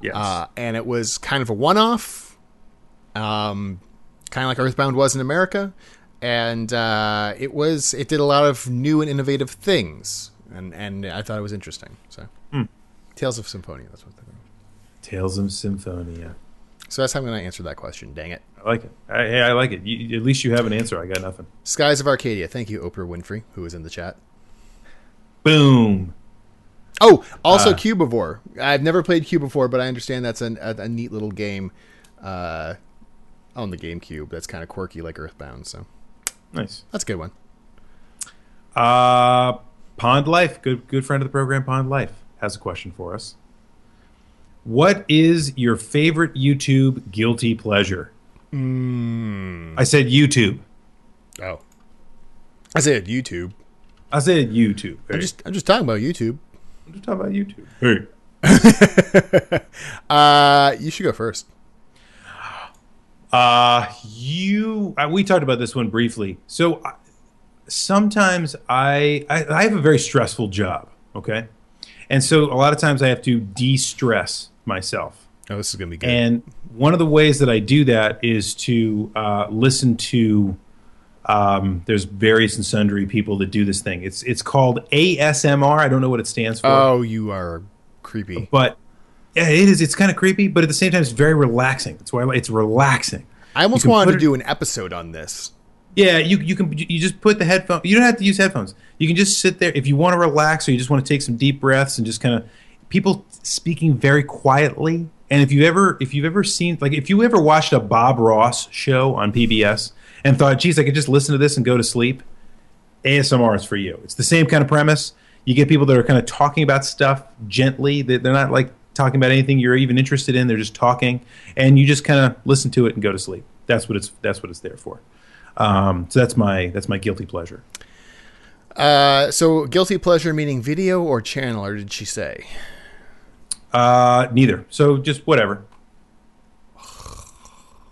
yes. uh, and it was kind of a one-off, um, kind of like Earthbound was in America, and uh, it was it did a lot of new and innovative things, and and I thought it was interesting. So, Tales of Symphonia, that's what they're. called. Tales of Symphonia. So that's how I'm going to answer that question. Dang it. I like it. I, hey, I like it. You, at least you have an answer. I got nothing. Skies of Arcadia. Thank you, Oprah Winfrey, who was in the chat. Boom. Oh, also Uh, Cubivore. I've never played Cubivore, but I understand that's an, a, a neat little game uh, on the GameCube. That's kind of quirky, like Earthbound. So Nice. that's a good one. Uh, Pond Life, good good friend of the program, Pond Life, has a question for us. What is your favorite YouTube guilty pleasure? I said YouTube. Oh, I said YouTube. I said YouTube. Hey, I'm just I'm just talking about YouTube. I'm just talking about YouTube. Hey. Uh, you should go first. Uh, you. Uh, we talked about this one briefly. So uh, sometimes I, I I have a very stressful job. Okay, and so a lot of times I have to de-stress myself. Oh, this is gonna be good. And one of the ways that I do that is to uh, listen to. Um, there's various and sundry people that do this thing. It's it's called ASMR. I don't know what it stands for, oh, you are creepy. but yeah, it is. It's kind of creepy, but at the same time, it's very relaxing. That's why it's relaxing. I almost wanted to do an episode on this. Yeah, you you can you just put the headphone. You don't have to use headphones. You can just sit there if you want to relax or you just want to take some deep breaths and just kind of people speaking very quietly. And if you ever if you've ever seen like if you ever watched a Bob Ross show on PBS and thought, "Geez, I could just listen to this and go to sleep," ASMR is for you. It's the same kind of premise. You get people that are kind of talking about stuff gently. They- They're not like talking about anything you're even interested in. They're just talking, and you just kind of listen to it and go to sleep. That's what it's that's what it's there for. Um, so that's my that's my guilty pleasure. Uh, so guilty pleasure meaning video or channel, or did she say? Uh, neither. So just whatever.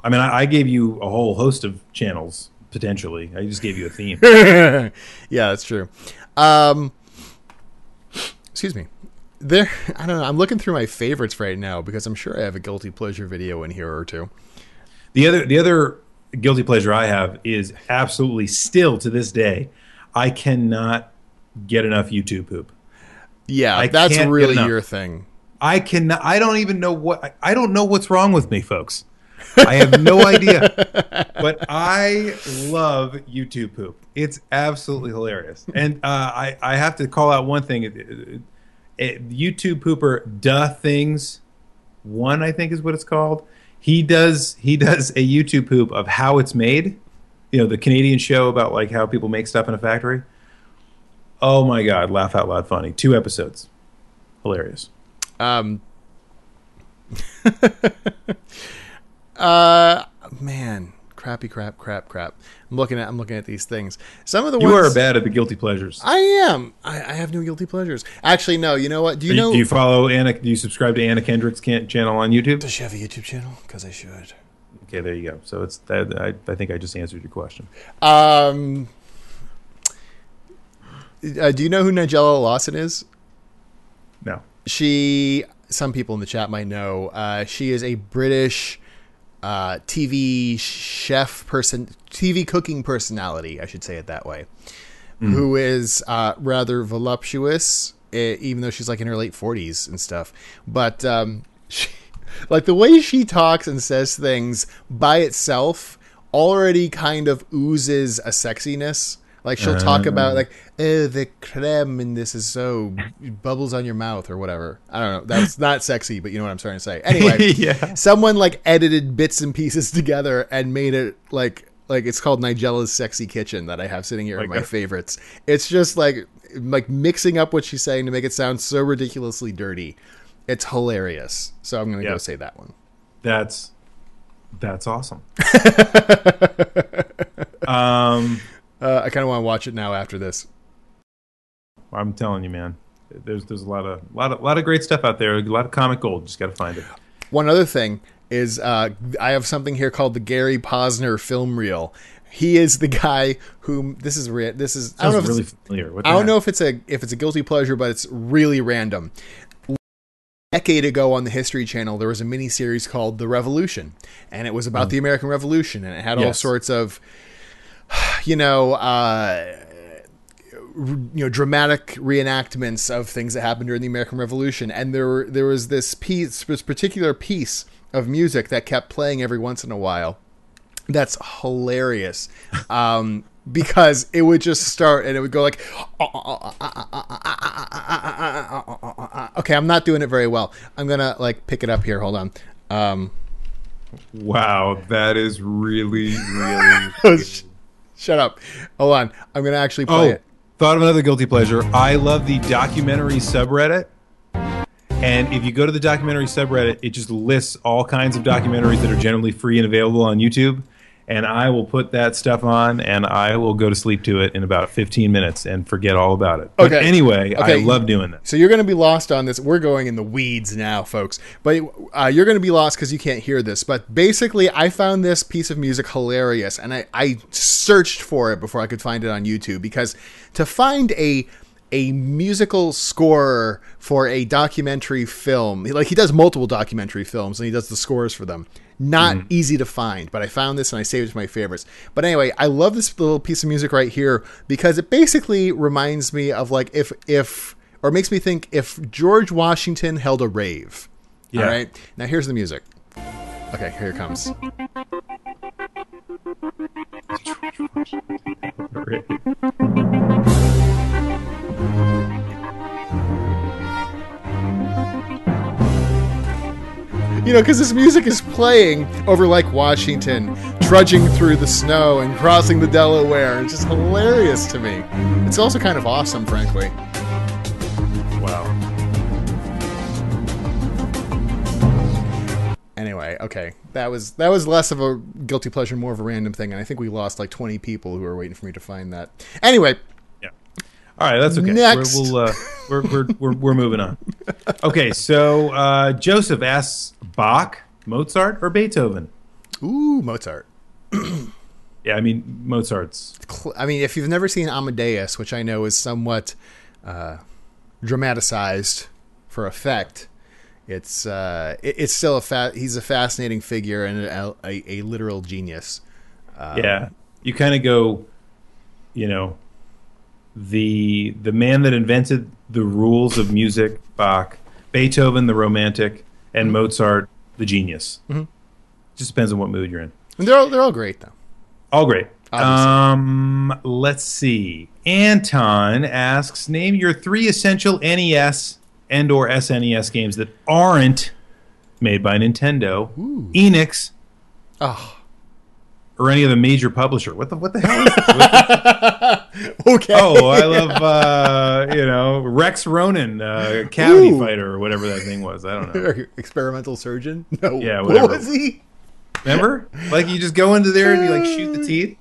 I mean, I, I gave you a whole host of channels potentially. I just gave you a theme. yeah, that's true. Um, excuse me. There, I don't know. I'm looking through my favorites right now because I'm sure I have a guilty pleasure video in here or two. The other the other guilty pleasure I have is absolutely still to this day, I cannot get enough YouTube poop. Yeah, I that's really your thing. I can I don't even know what I- don't know what's wrong with me, folks. I have no idea. But I love YouTube poop. It's absolutely hilarious. And uh, I I have to call out one thing. It- it- YouTube pooper duh things one I think is what it's called. He does he does a YouTube poop of how it's made. You know the Canadian show about like how people make stuff in a factory. Oh my god, laugh out loud funny. Two episodes. Hilarious. Um, uh, man, crappy, crap, crap, crap. I'm looking at I'm looking at these things. Some of the You ones are bad at the guilty pleasures. I am. I, I have no guilty pleasures. Actually, no. You know what? Do you Do you, know? do you follow Anna? Do you subscribe to Anna Kendrick's channel on YouTube? Does she have a YouTube channel? Because I should. Okay, there you go. So it's that. I, I think I just answered your question. Um, Uh, do you know who Nigella Lawson is? No. She. Some people in the chat might know. Uh, she is a British uh, TV chef person, TV cooking personality. I should say it that way. Who is uh, rather voluptuous, eh, even though she's like in her late forties and stuff. But um, she, like the way she talks and says things by itself already kind of oozes a sexiness. Like she'll talk about like, oh, the creme in this is so bubbles on your mouth or whatever. I don't know. That's not sexy, but you know what I'm trying to say. Anyway, Yeah. someone like edited bits and pieces together and made it like like it's called Nigella's Sexy Kitchen that I have sitting here in my Okay. favorites. It's just like like mixing up what she's saying to make it sound so ridiculously dirty. It's hilarious. So I'm gonna Yeah. go say that one. That's that's awesome. um, Uh, I kind of want to watch it now after this. I'm telling you, man. There's there's a lot of lot of lot of great stuff out there. A lot of comic gold. Just got to find it. One other thing is uh, I have something here called the Gary Posner film reel. He is the guy whom this is re- this is I don't know if really it's, familiar. I don't heck? know if it's a if it's a guilty pleasure, but it's really random. A decade ago on the History Channel, there was a mini series called The Revolution, and it was about the American Revolution, and it had all Mm. Sorts of, you know, uh, r- you know, dramatic reenactments of things that happened during the American Revolution, and there were, there was this piece, this particular piece of music that kept playing every once in a while. That's hilarious. Um, because it would just start and it would go like okay i'm not doing it very well i'm gonna like pick it up here hold on um Wow, that is really really. sh- shut up hold on i'm gonna actually play oh, it thought of another guilty pleasure. I love the documentary subreddit. And if you go to the documentary subreddit, it just lists all kinds of documentaries that are generally free and available on YouTube. And I will put that stuff on and I will go to sleep to it in about 15 minutes and forget all about it. But Okay. anyway, I love doing that. So you're going to be lost on this. We're going in the weeds now, folks. But uh, you're going to be lost because you can't hear this. But basically, I found this piece of music hilarious, and I, I searched for it before I could find it on YouTube because to find a a musical score for a documentary film, like he does multiple documentary films and he does the scores for them. Not easy to find, but I found this and I saved it to my favorites. But anyway, I love this little piece of music right here because it basically reminds me of like if if or makes me think if George Washington held a rave. Yeah. All right. Now here's the music. Okay, here it comes. You know, because this music is playing over like Washington, trudging through the snow and crossing the Delaware. It's just hilarious to me. It's also kind of awesome, frankly. Wow. Anyway, okay, that was that was less of a guilty pleasure, more of a random thing, and I think we lost like twenty people who were waiting for me to find that. Anyway. All right, that's okay. Next. We're, we'll, uh, we're, we're, we're, we're moving on. Okay, so uh, Joseph asks Bach, Mozart, or Beethoven? ooh, Mozart. Yeah, I mean, Mozart's. I mean, if you've never seen Amadeus, which I know is somewhat uh, dramatized for effect, it's uh, it, it's still a fa- he's a fascinating figure and a, a, a literal genius. yeah. You kind of go, you know, the the man that invented the rules of music, Bach, Beethoven, the romantic, and mm-hmm. Mozart, the genius. Mm-hmm. Just depends on what mood you're in. And they're all, they're all great though. All great. Obviously. Um, let's see. Anton asks, name your three essential NES and or SNES games that aren't made by Nintendo, Enix, Oh, or any of the major publisher. What the what the hell? Is this? okay. oh, I love uh, you know Rex Ronan, uh, Cavity Ooh. Fighter, or whatever that thing was. I don't know. experimental surgeon. No, Yeah, what whatever. was he? Remember? Like you just go into there and you like shoot the teeth.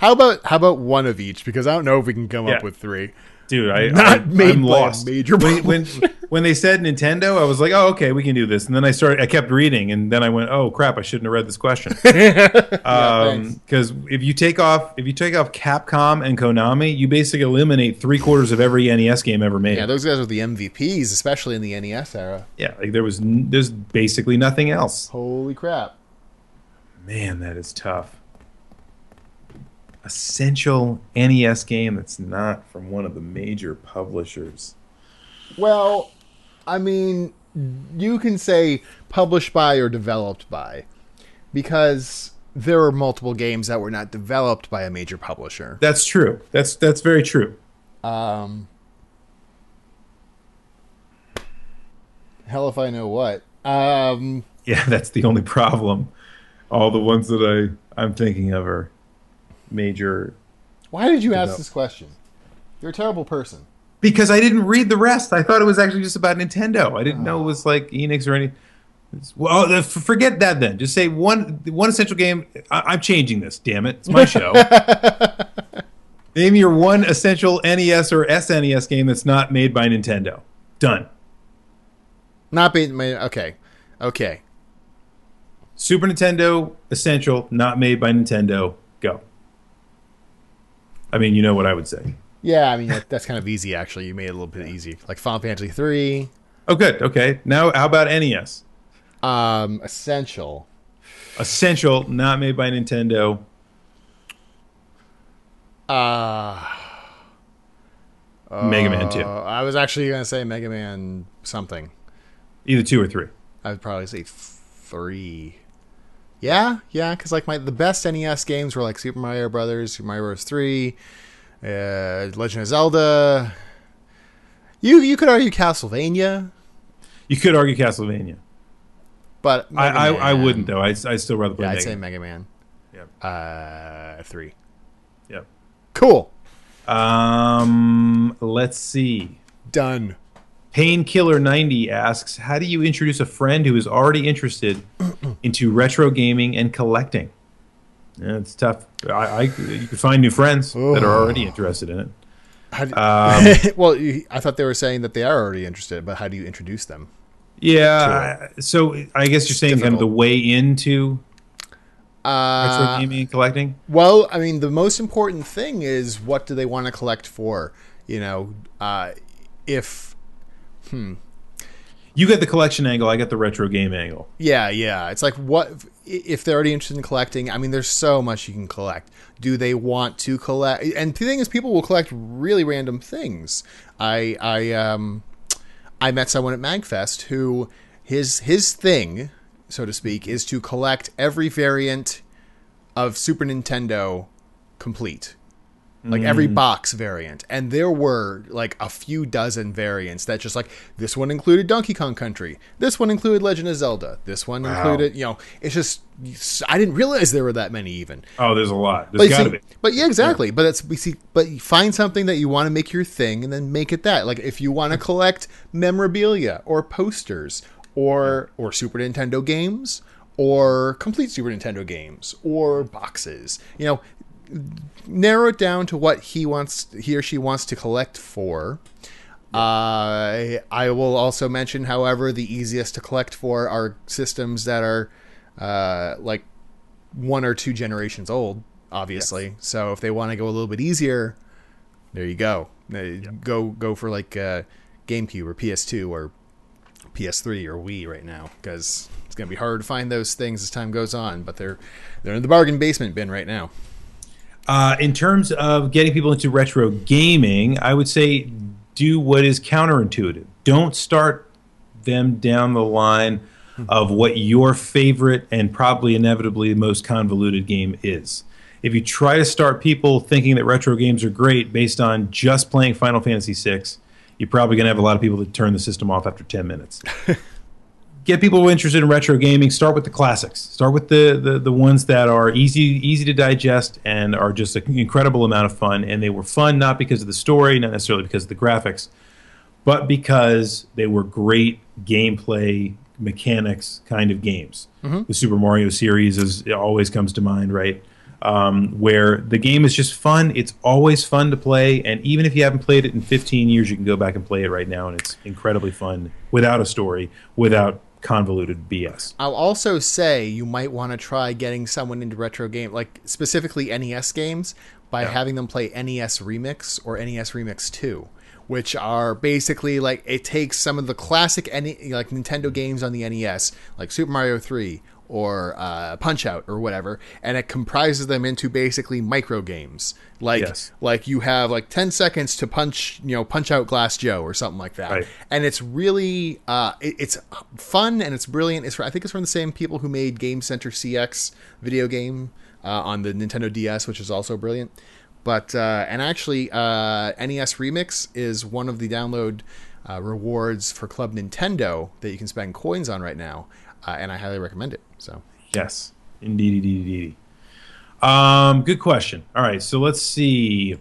How about how about one of each? Because I don't know if we can come Yeah. up with three. Dude, I Not I, made I'm by a lost. major when, when when they said Nintendo, I was like, "Oh, okay, we can do this." And then I started, I kept reading, and then I went, "Oh crap, I shouldn't have read this question." thanks. Um, because if you take off, if you take off Capcom and Konami, you basically eliminate three quarters of every NES game ever made. Yeah, those guys were the MVPs, especially in the NES era. Yeah, like there was, n- there's basically nothing else. Holy crap! Man, that is tough. Essential NES game that's not from one of the major publishers. Well, I mean, you can say published by or developed by, because there are multiple games that were not developed by a major publisher. That's true. That's that's very true. Um, hell if I know what. Um, Yeah, that's the only problem. All the ones that I I'm thinking of are major why did you ask Develop- this question? You're a terrible person. because I didn't read the rest. I thought it was actually just about Nintendo. I didn't know it was oh. like Enix or any. Well, forget that then. Just say one one essential game. I, I'm changing this. Damn it, it's my show. Name your one essential NES or SNES game that's not made by Nintendo. Done. Not being made. Okay, okay. Super Nintendo essential, not made by Nintendo. I mean, you know what I would say. Yeah, I mean that, that's kind of easy. Actually, you made it a little bit easy. Like Final Fantasy three, Oh, good. Okay. Now, how about NES? um, essential. Essential, not made by Nintendo. Uh, Mega Man 2. uh, I was actually gonna say Mega Man something. Either two or three. I would probably say three. Yeah, yeah, because like my the best NES games were like Super Mario Brothers, Super Mario Bros. Three, uh, Legend of Zelda. You you could argue Castlevania, You could argue Castlevania. but I, I, I wouldn't though. I I still rather play. Yeah, I'd Mega say Mega Man. Yep. Uh, three. Yep. Cool. Um, let's see. Done. Painkiller ninety asks, "How do you introduce a friend who is already interested into retro gaming and collecting?" Yeah, it's tough. I, I you can find new friends that are already interested in it. Do, Um, well, I thought they were saying that they are already interested, but how do you introduce them? Yeah. So I guess you're saying kind of the way into retro Uh, gaming and collecting. Well, I mean, the most important thing is what do they want to collect for? You know, uh, if You get the collection angle. I get the retro game angle. yeah, yeah, it's like what if they're already interested in collecting? I mean, there's so much you can collect. Do they want to collect? And the thing is, people will collect really random things. I I um I met someone at Magfest who his his thing, so to speak, is to collect every variant of Super Nintendo complete. Like every mm. box variant. And there were like a few dozen variants that just like this one included Donkey Kong Country. This one included Legend of Zelda. This one included, you know, it's just I didn't realize there were that many even. Oh, there's a lot. But, There's you got to see- be. but yeah, exactly. But it's we see. But you find something that you want to make your thing, and then make it that. Like if you want to collect memorabilia or posters or or Super Nintendo games or complete Super Nintendo games or boxes, you know, narrow it down to what he wants, he or she wants to collect for. Uh, I will also mention, however, the easiest to collect for are systems that are uh, like one or two generations old, obviously. So if they want to go a little bit easier, there you go. Uh, Go go for like uh, GameCube or PS2 or PS3 or Wii right now because it's gonna be hard to find those things as time goes on. But they're they're in the bargain basement bin right now. Uh, in terms of getting people into retro gaming, I would say do what is counterintuitive. Don't start them down the line of what your favorite and probably inevitably the most convoluted game is. If you try to start people thinking that retro games are great based on just playing Final Fantasy VI, you're probably going to have a lot of people that turn the system off after 10 minutes. get people interested in retro gaming start with the classics. Start with the, the the ones that are easy easy to digest and are just an incredible amount of fun. And they were fun not because of the story not necessarily because of the graphics but because they were great gameplay mechanics kind of games. The super mario series is always comes to mind right? Um, where the game is just fun. It's always fun to play, and even if you haven't played it in 15 years, you can go back and play it right now, and it's incredibly fun without a story, without convoluted BS. I'll also say you might want to try getting someone into retro game, like specifically NES games, by Yeah. having them play NES Remix or NES Remix Two, which are basically like it takes some of the classic NE, like Nintendo games on the NES, like Super Mario Three or uh, Punch Out or whatever, and it comprises them into basically micro games. Like Yes. like you have like ten seconds to punch you know punch out Glass Joe or something like that Right. and it's really uh, it, it's fun and it's brilliant. It's I think it's from the same people who made Game Center CX video game uh, on the Nintendo DS, which is also brilliant. But uh, and actually, uh, NES Remix is one of the download uh, rewards for Club Nintendo that you can spend coins on right now, uh, and I highly recommend it. So Yes, indeed, indeed, indeed. Um, good question. All right, so let's see.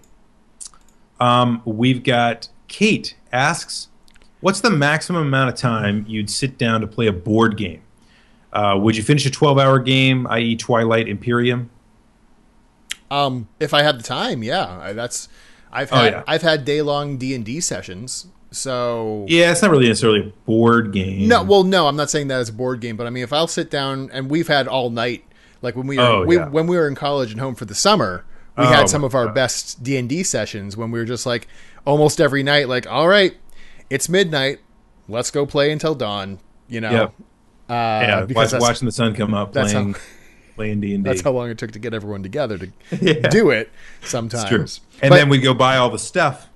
Um, we've got Kate asks, "What's the maximum amount of time you'd sit down to play a board game? Uh, would you finish a twelve-hour game, i.e., Twilight Imperium? um, if I had the time, yeah, that's I've Oh, yeah. I've had day long D and D sessions. So Yeah, it's not really necessarily a board game. No, well, no, I'm not saying that as a board game, but I mean, if I'll sit down and we've had all night, like when we were Oh, we, yeah. when we were in college and home for the summer, we Oh, had some of our God. best D and D sessions when we were just like almost every night, like, all right, it's midnight, let's go play until dawn. You know, Yep. uh, yeah, because watch, watching the sun come up, playing, how- playing D and D. that's how long it took to get everyone together to Yeah. do it. It's Sometimes. And But- then we'd go buy all the stuff,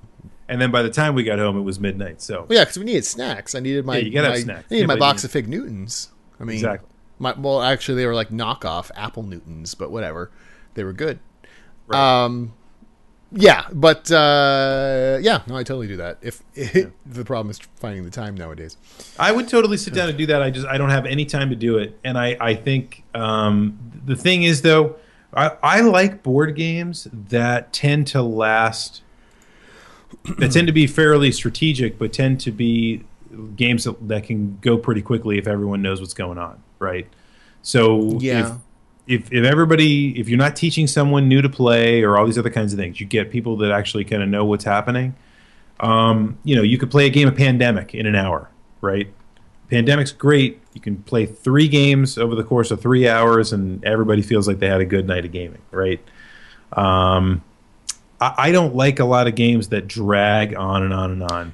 and then by the time we got home, it was midnight. So Well, yeah, because we needed snacks. I needed my Yeah, you gotta have snacks. I needed my box needs- of fig Newtons. I mean, Exactly. My, well, actually, they were like knockoff Apple Newtons, but whatever. They were good. Right. Um, yeah, but uh, yeah, no, I totally do that. If, the problem is finding the time nowadays. I would totally sit down and do that. I just I don't have any time to do it, and I I think um, the thing is though, I, I like board games that tend to last, that tend to be fairly strategic, but tend to be games that, that can go pretty quickly if everyone knows what's going on, right? So Yeah. if, if if everybody if you're not teaching someone new to play or all these other kinds of things, you get people that actually kind of know what's happening um, you know, you could play a game of Pandemic in an hour, right? Pandemic's great. You can play three games over the course of three hours, and everybody feels like they had a good night of gaming, right? Um, I, I don't like a lot of games that drag on and on and on.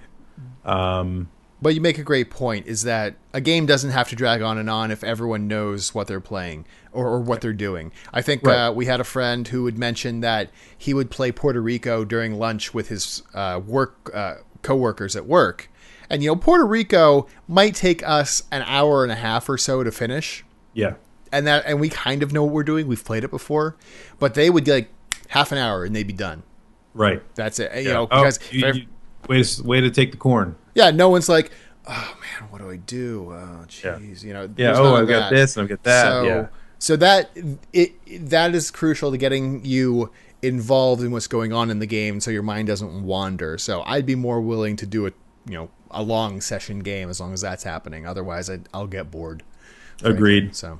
Um, But you make a great point is that a game doesn't have to drag on and on if everyone knows what they're playing or, or what they're doing. I think Right. uh, we had a friend who would mention that he would play Puerto Rico during lunch with his uh, work uh, coworkers at work. And you know, Puerto Rico might take us an hour and a half or so to finish. yeah, And that and we kind of know what we're doing. We've played it before. But they would like half an hour and they'd be done. Right. That's it. You Yeah. know, Oh, because you- you- way to way to take the corn. yeah, no one's like, oh man, what do I do? Oh Yeah. jeez, you know. Yeah. Oh, I've got this and I've got that. So, yeah. so that it that is crucial to getting you involved in what's going on in the game, so your mind doesn't wander. So I'd be more willing to do a you know a long session game as long as that's happening. Otherwise, I'd, I'll get bored. Agreed. So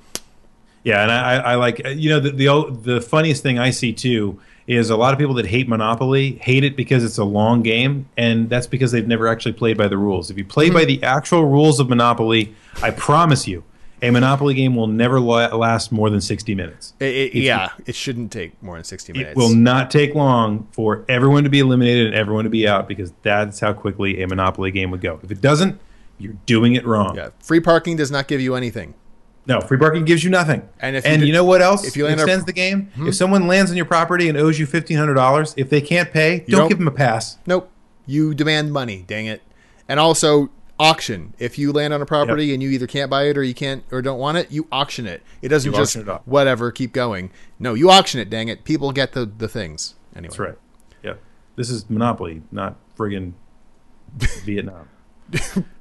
Yeah, and I, I like you know the, the the funniest thing I see too is a lot of people that hate Monopoly hate it because it's a long game, and that's because they've never actually played by the rules. If you play by hmm. the actual rules of Monopoly, I promise you, a Monopoly game will never la- last more than sixty minutes. it, it, yeah, it shouldn't take more than sixty minutes. It will not take long for everyone to be eliminated and everyone to be out because that's how quickly a Monopoly game would go. If it doesn't, you're doing it wrong. yeah, free parking does not give you anything. No, free parking gives you nothing. And if and you you, know what else if you land Hmm? extends up- the game? If someone lands on your property and owes you fifteen hundred dollars, if they can't pay, don't, don't- give them a pass. Nope. You demand money, dang it. And also auction. If you land on a property Yep. and you either can't buy it or you can't or don't want it, you auction it. It doesn't You just it whatever, keep going. No, you auction it, dang it. People get the, the things. Anyway. That's right. Yeah, this is Monopoly, not friggin' Vietnam.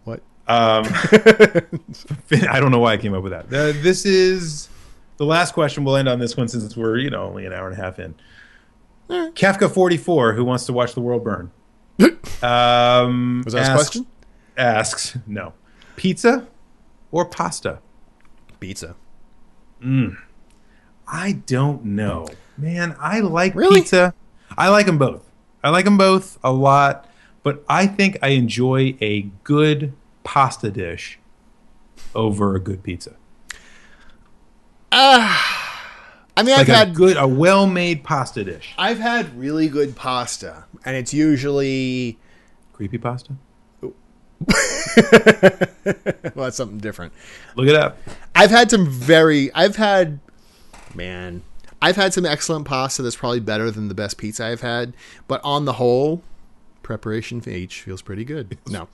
What? Um, I don't know why I came up with that. Uh, this is the last question. We'll end on this one since we're you know only an hour and a half in. Kefka forty four, who wants to watch the world burn? Um, Was that asks- question? Asks no, pizza or pasta? Pizza. Mm. I don't know, man. I like Really? pizza. I like them both. I like them both a lot, but I think I enjoy a good pasta dish over a good pizza. Ah, I mean, I've a had good, a well-made pasta dish. I've had really good pasta, and it's usually Creepy pasta. well, that's something different. Look it up. I've had some very I've had man, I've had some excellent pasta that's probably better than the best pizza I've had, but on the whole, preparation for each feels pretty good. No.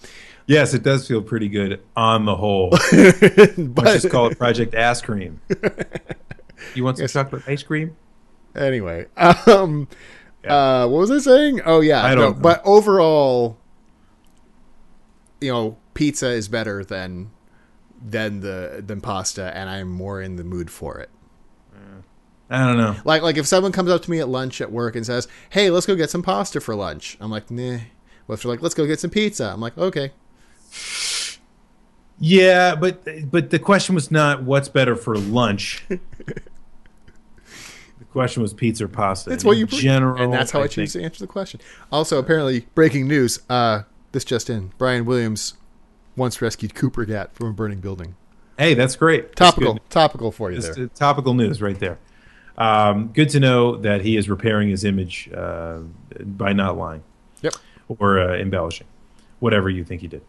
Yes, it does feel pretty good on the whole. Let's just call it Project Ass Cream. You want some chocolate ice cream? anyway, um uh what was I saying? Oh yeah, I don't know. but overall you know, pizza is better than than the than pasta and I'm more in the mood for it. I don't know. Like like if someone comes up to me at lunch at work and says, "Hey, let's go get some pasta for lunch," I'm like, "Nah." Well, if they're like, "Let's go get some pizza," I'm like, "Okay." Yeah, but but the question was not what's better for lunch. the question was pizza or pasta. That's what you general, and that's how I, think- choose to answer the question. Also, apparently, breaking news. Uh, this just in: Brian Williams once rescued Cooper Gat from a burning building. Hey, that's great. Topical, good. topical for you Just, there. uh, topical news right there. Um, good to know that he is repairing his image uh, by not lying Yep. or uh, embellishing, whatever you think he did.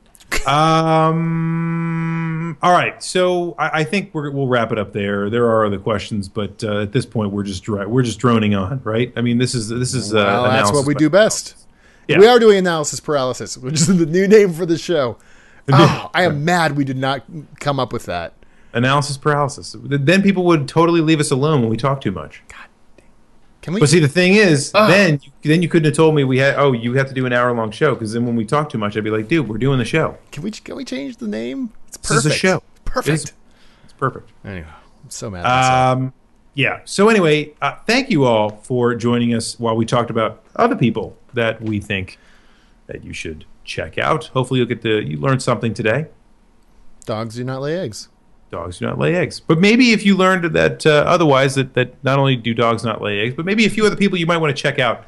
um, all right, so I, I think we're, we'll wrap it up there. There are other questions, but uh, at this point, we're just dri- we're just droning on, right? I mean, this is this is uh, Well, that's what we do best. Yeah. We are doing analysis paralysis, which is the new name for the show. Oh, I am mad we did not come up with that. Analysis paralysis. Then people would totally leave us alone when we talk too much. God. Can we? But see, the thing is, then then you couldn't have told me we had. Oh, you have to do an hour long show because then when we talk too much, I'd be like, dude, we're doing the show. Can we? Can we change the name? It's perfect. This is a show. Perfect. It's, it's perfect. Anyway, I'm so mad. Um, yeah. So anyway, uh, thank you all for joining us while we talked about other people that we think that you should check out. Hopefully, you'll get to you learned something today. Dogs do not lay eggs. Dogs do not lay eggs. But maybe if you learned that uh, otherwise, that, that not only do dogs not lay eggs, but maybe a few other people you might want to check out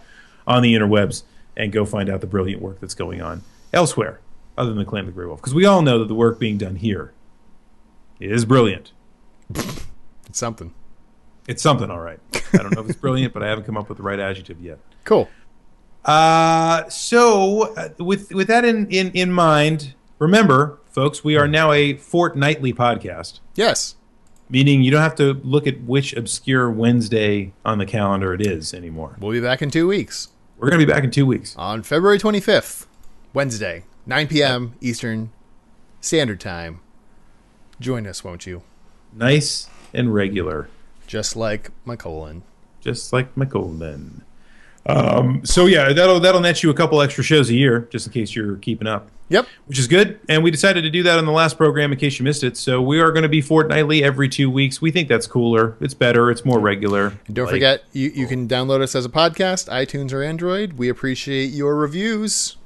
on the interwebs and go find out the brilliant work that's going on elsewhere other than the Clan of the Grey Wolf. Because we all know that the work being done here is brilliant. It's something. It's something, all right. I don't know if it's brilliant, but I haven't come up with the right adjective yet. Cool. Uh, so uh, with with that in, in in mind, remember, folks, we are now a fortnightly podcast. Yes. Meaning you don't have to look at which obscure Wednesday on the calendar it is anymore. We'll be back in two weeks We're going to be back in two weeks. on February 25th, Wednesday, 9 p.m. Eastern Standard Time. Join us, won't you? Nice and regular, Just like my colon. just like McColden. Um, so yeah, that'll that'll net you a couple extra shows a year, just in case you're keeping up, Yep. which is good. And we decided to do that on the last program in case you missed it. So we are going to be fortnightly every two weeks. We think that's cooler. It's better. It's more regular. And don't Like, forget, you, you can download us as a podcast, iTunes or Android. We appreciate your reviews.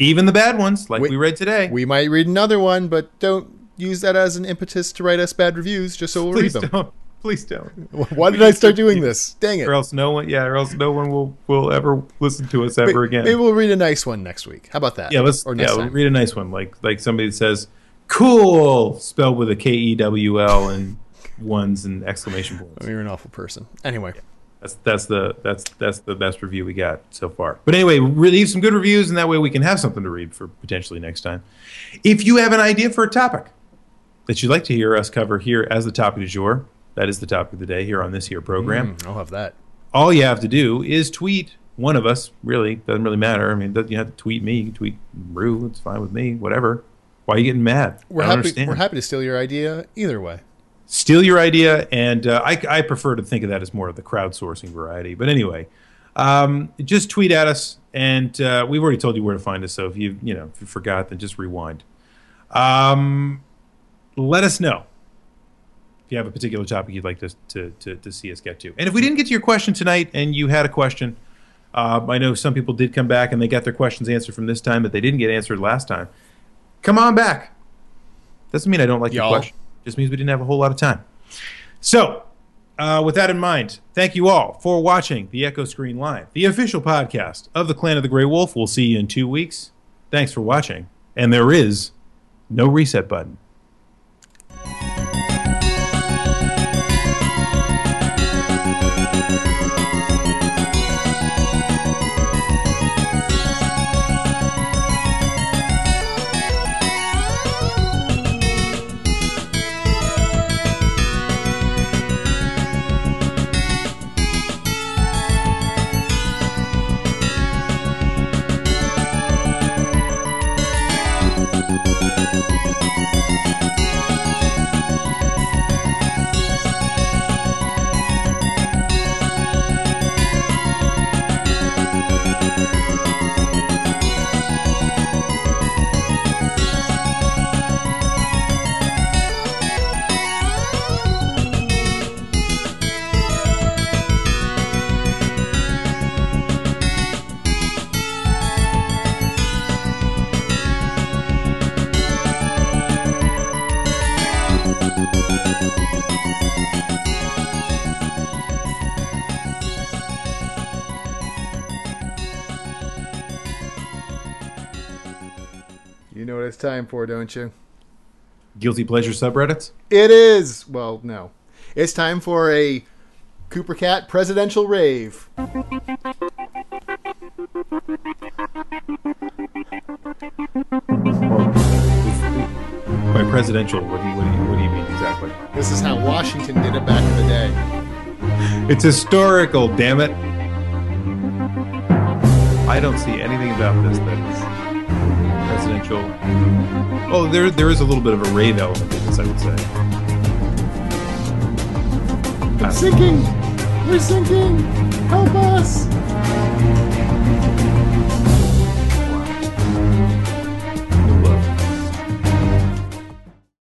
even the bad ones, like We- we read today. We might read another one, but don't use that as an impetus to write us bad reviews just so we'll read Please them. don't. Please don't. Why did I start doing this? Dang it. or else no one yeah or else no one will will ever listen to us ever again Maybe we'll read a nice one next week. How about that? yeah let's or yeah we'll read a nice one like like somebody says cool spelled with a k-e-w-l and ones and exclamation points You're an awful person. Anyway, that's that's the that's that's the best review we got so far but anyway leave some good reviews and that way we can have something to read for potentially next time if you have an idea for a topic that you'd like to hear us cover here as the topic du jour that is the topic of the day here on this here program Mm, I'll have that. all you have to do is tweet one of us. Really, doesn't really matter. I mean, doesn't- you have to tweet me. You can tweet Rue. It's fine with me. Whatever. Why are you getting mad? We're happy. understand. We're happy to steal your idea either way. Steal your idea, and uh, I, I prefer to think of that as more of the crowdsourcing variety. But anyway, um, just tweet at us, and uh, we've already told you where to find us. So if you you know if you forgot, then just rewind. Um, let us know if you have a particular topic you'd like to, to, to, to see us get to. And if we didn't get to your question tonight and you had a question, uh, I know some people did come back and they got their questions answered from this time that they didn't get answered last time. Come on back. Doesn't mean I don't like Y'all. your question. Just means we didn't have a whole lot of time. So, Uh, with that in mind, thank you all for watching the Echo Screen Live, the official podcast of the Clan of the Grey Wolf. We'll see you in two weeks. Thanks for watching. And there is no reset button. It's time for, don't you? Guilty pleasure subreddits? It is. Well, no. It's time for a Cooper Cat presidential rave. By presidential, what do you, what do you, what do you mean exactly? This is how Washington did it back in the day. It's historical, damn it. I don't see anything about this that is presidential. Oh, there there is a little bit of a rave element to this, I would say. It's sinking! We're sinking! Help us!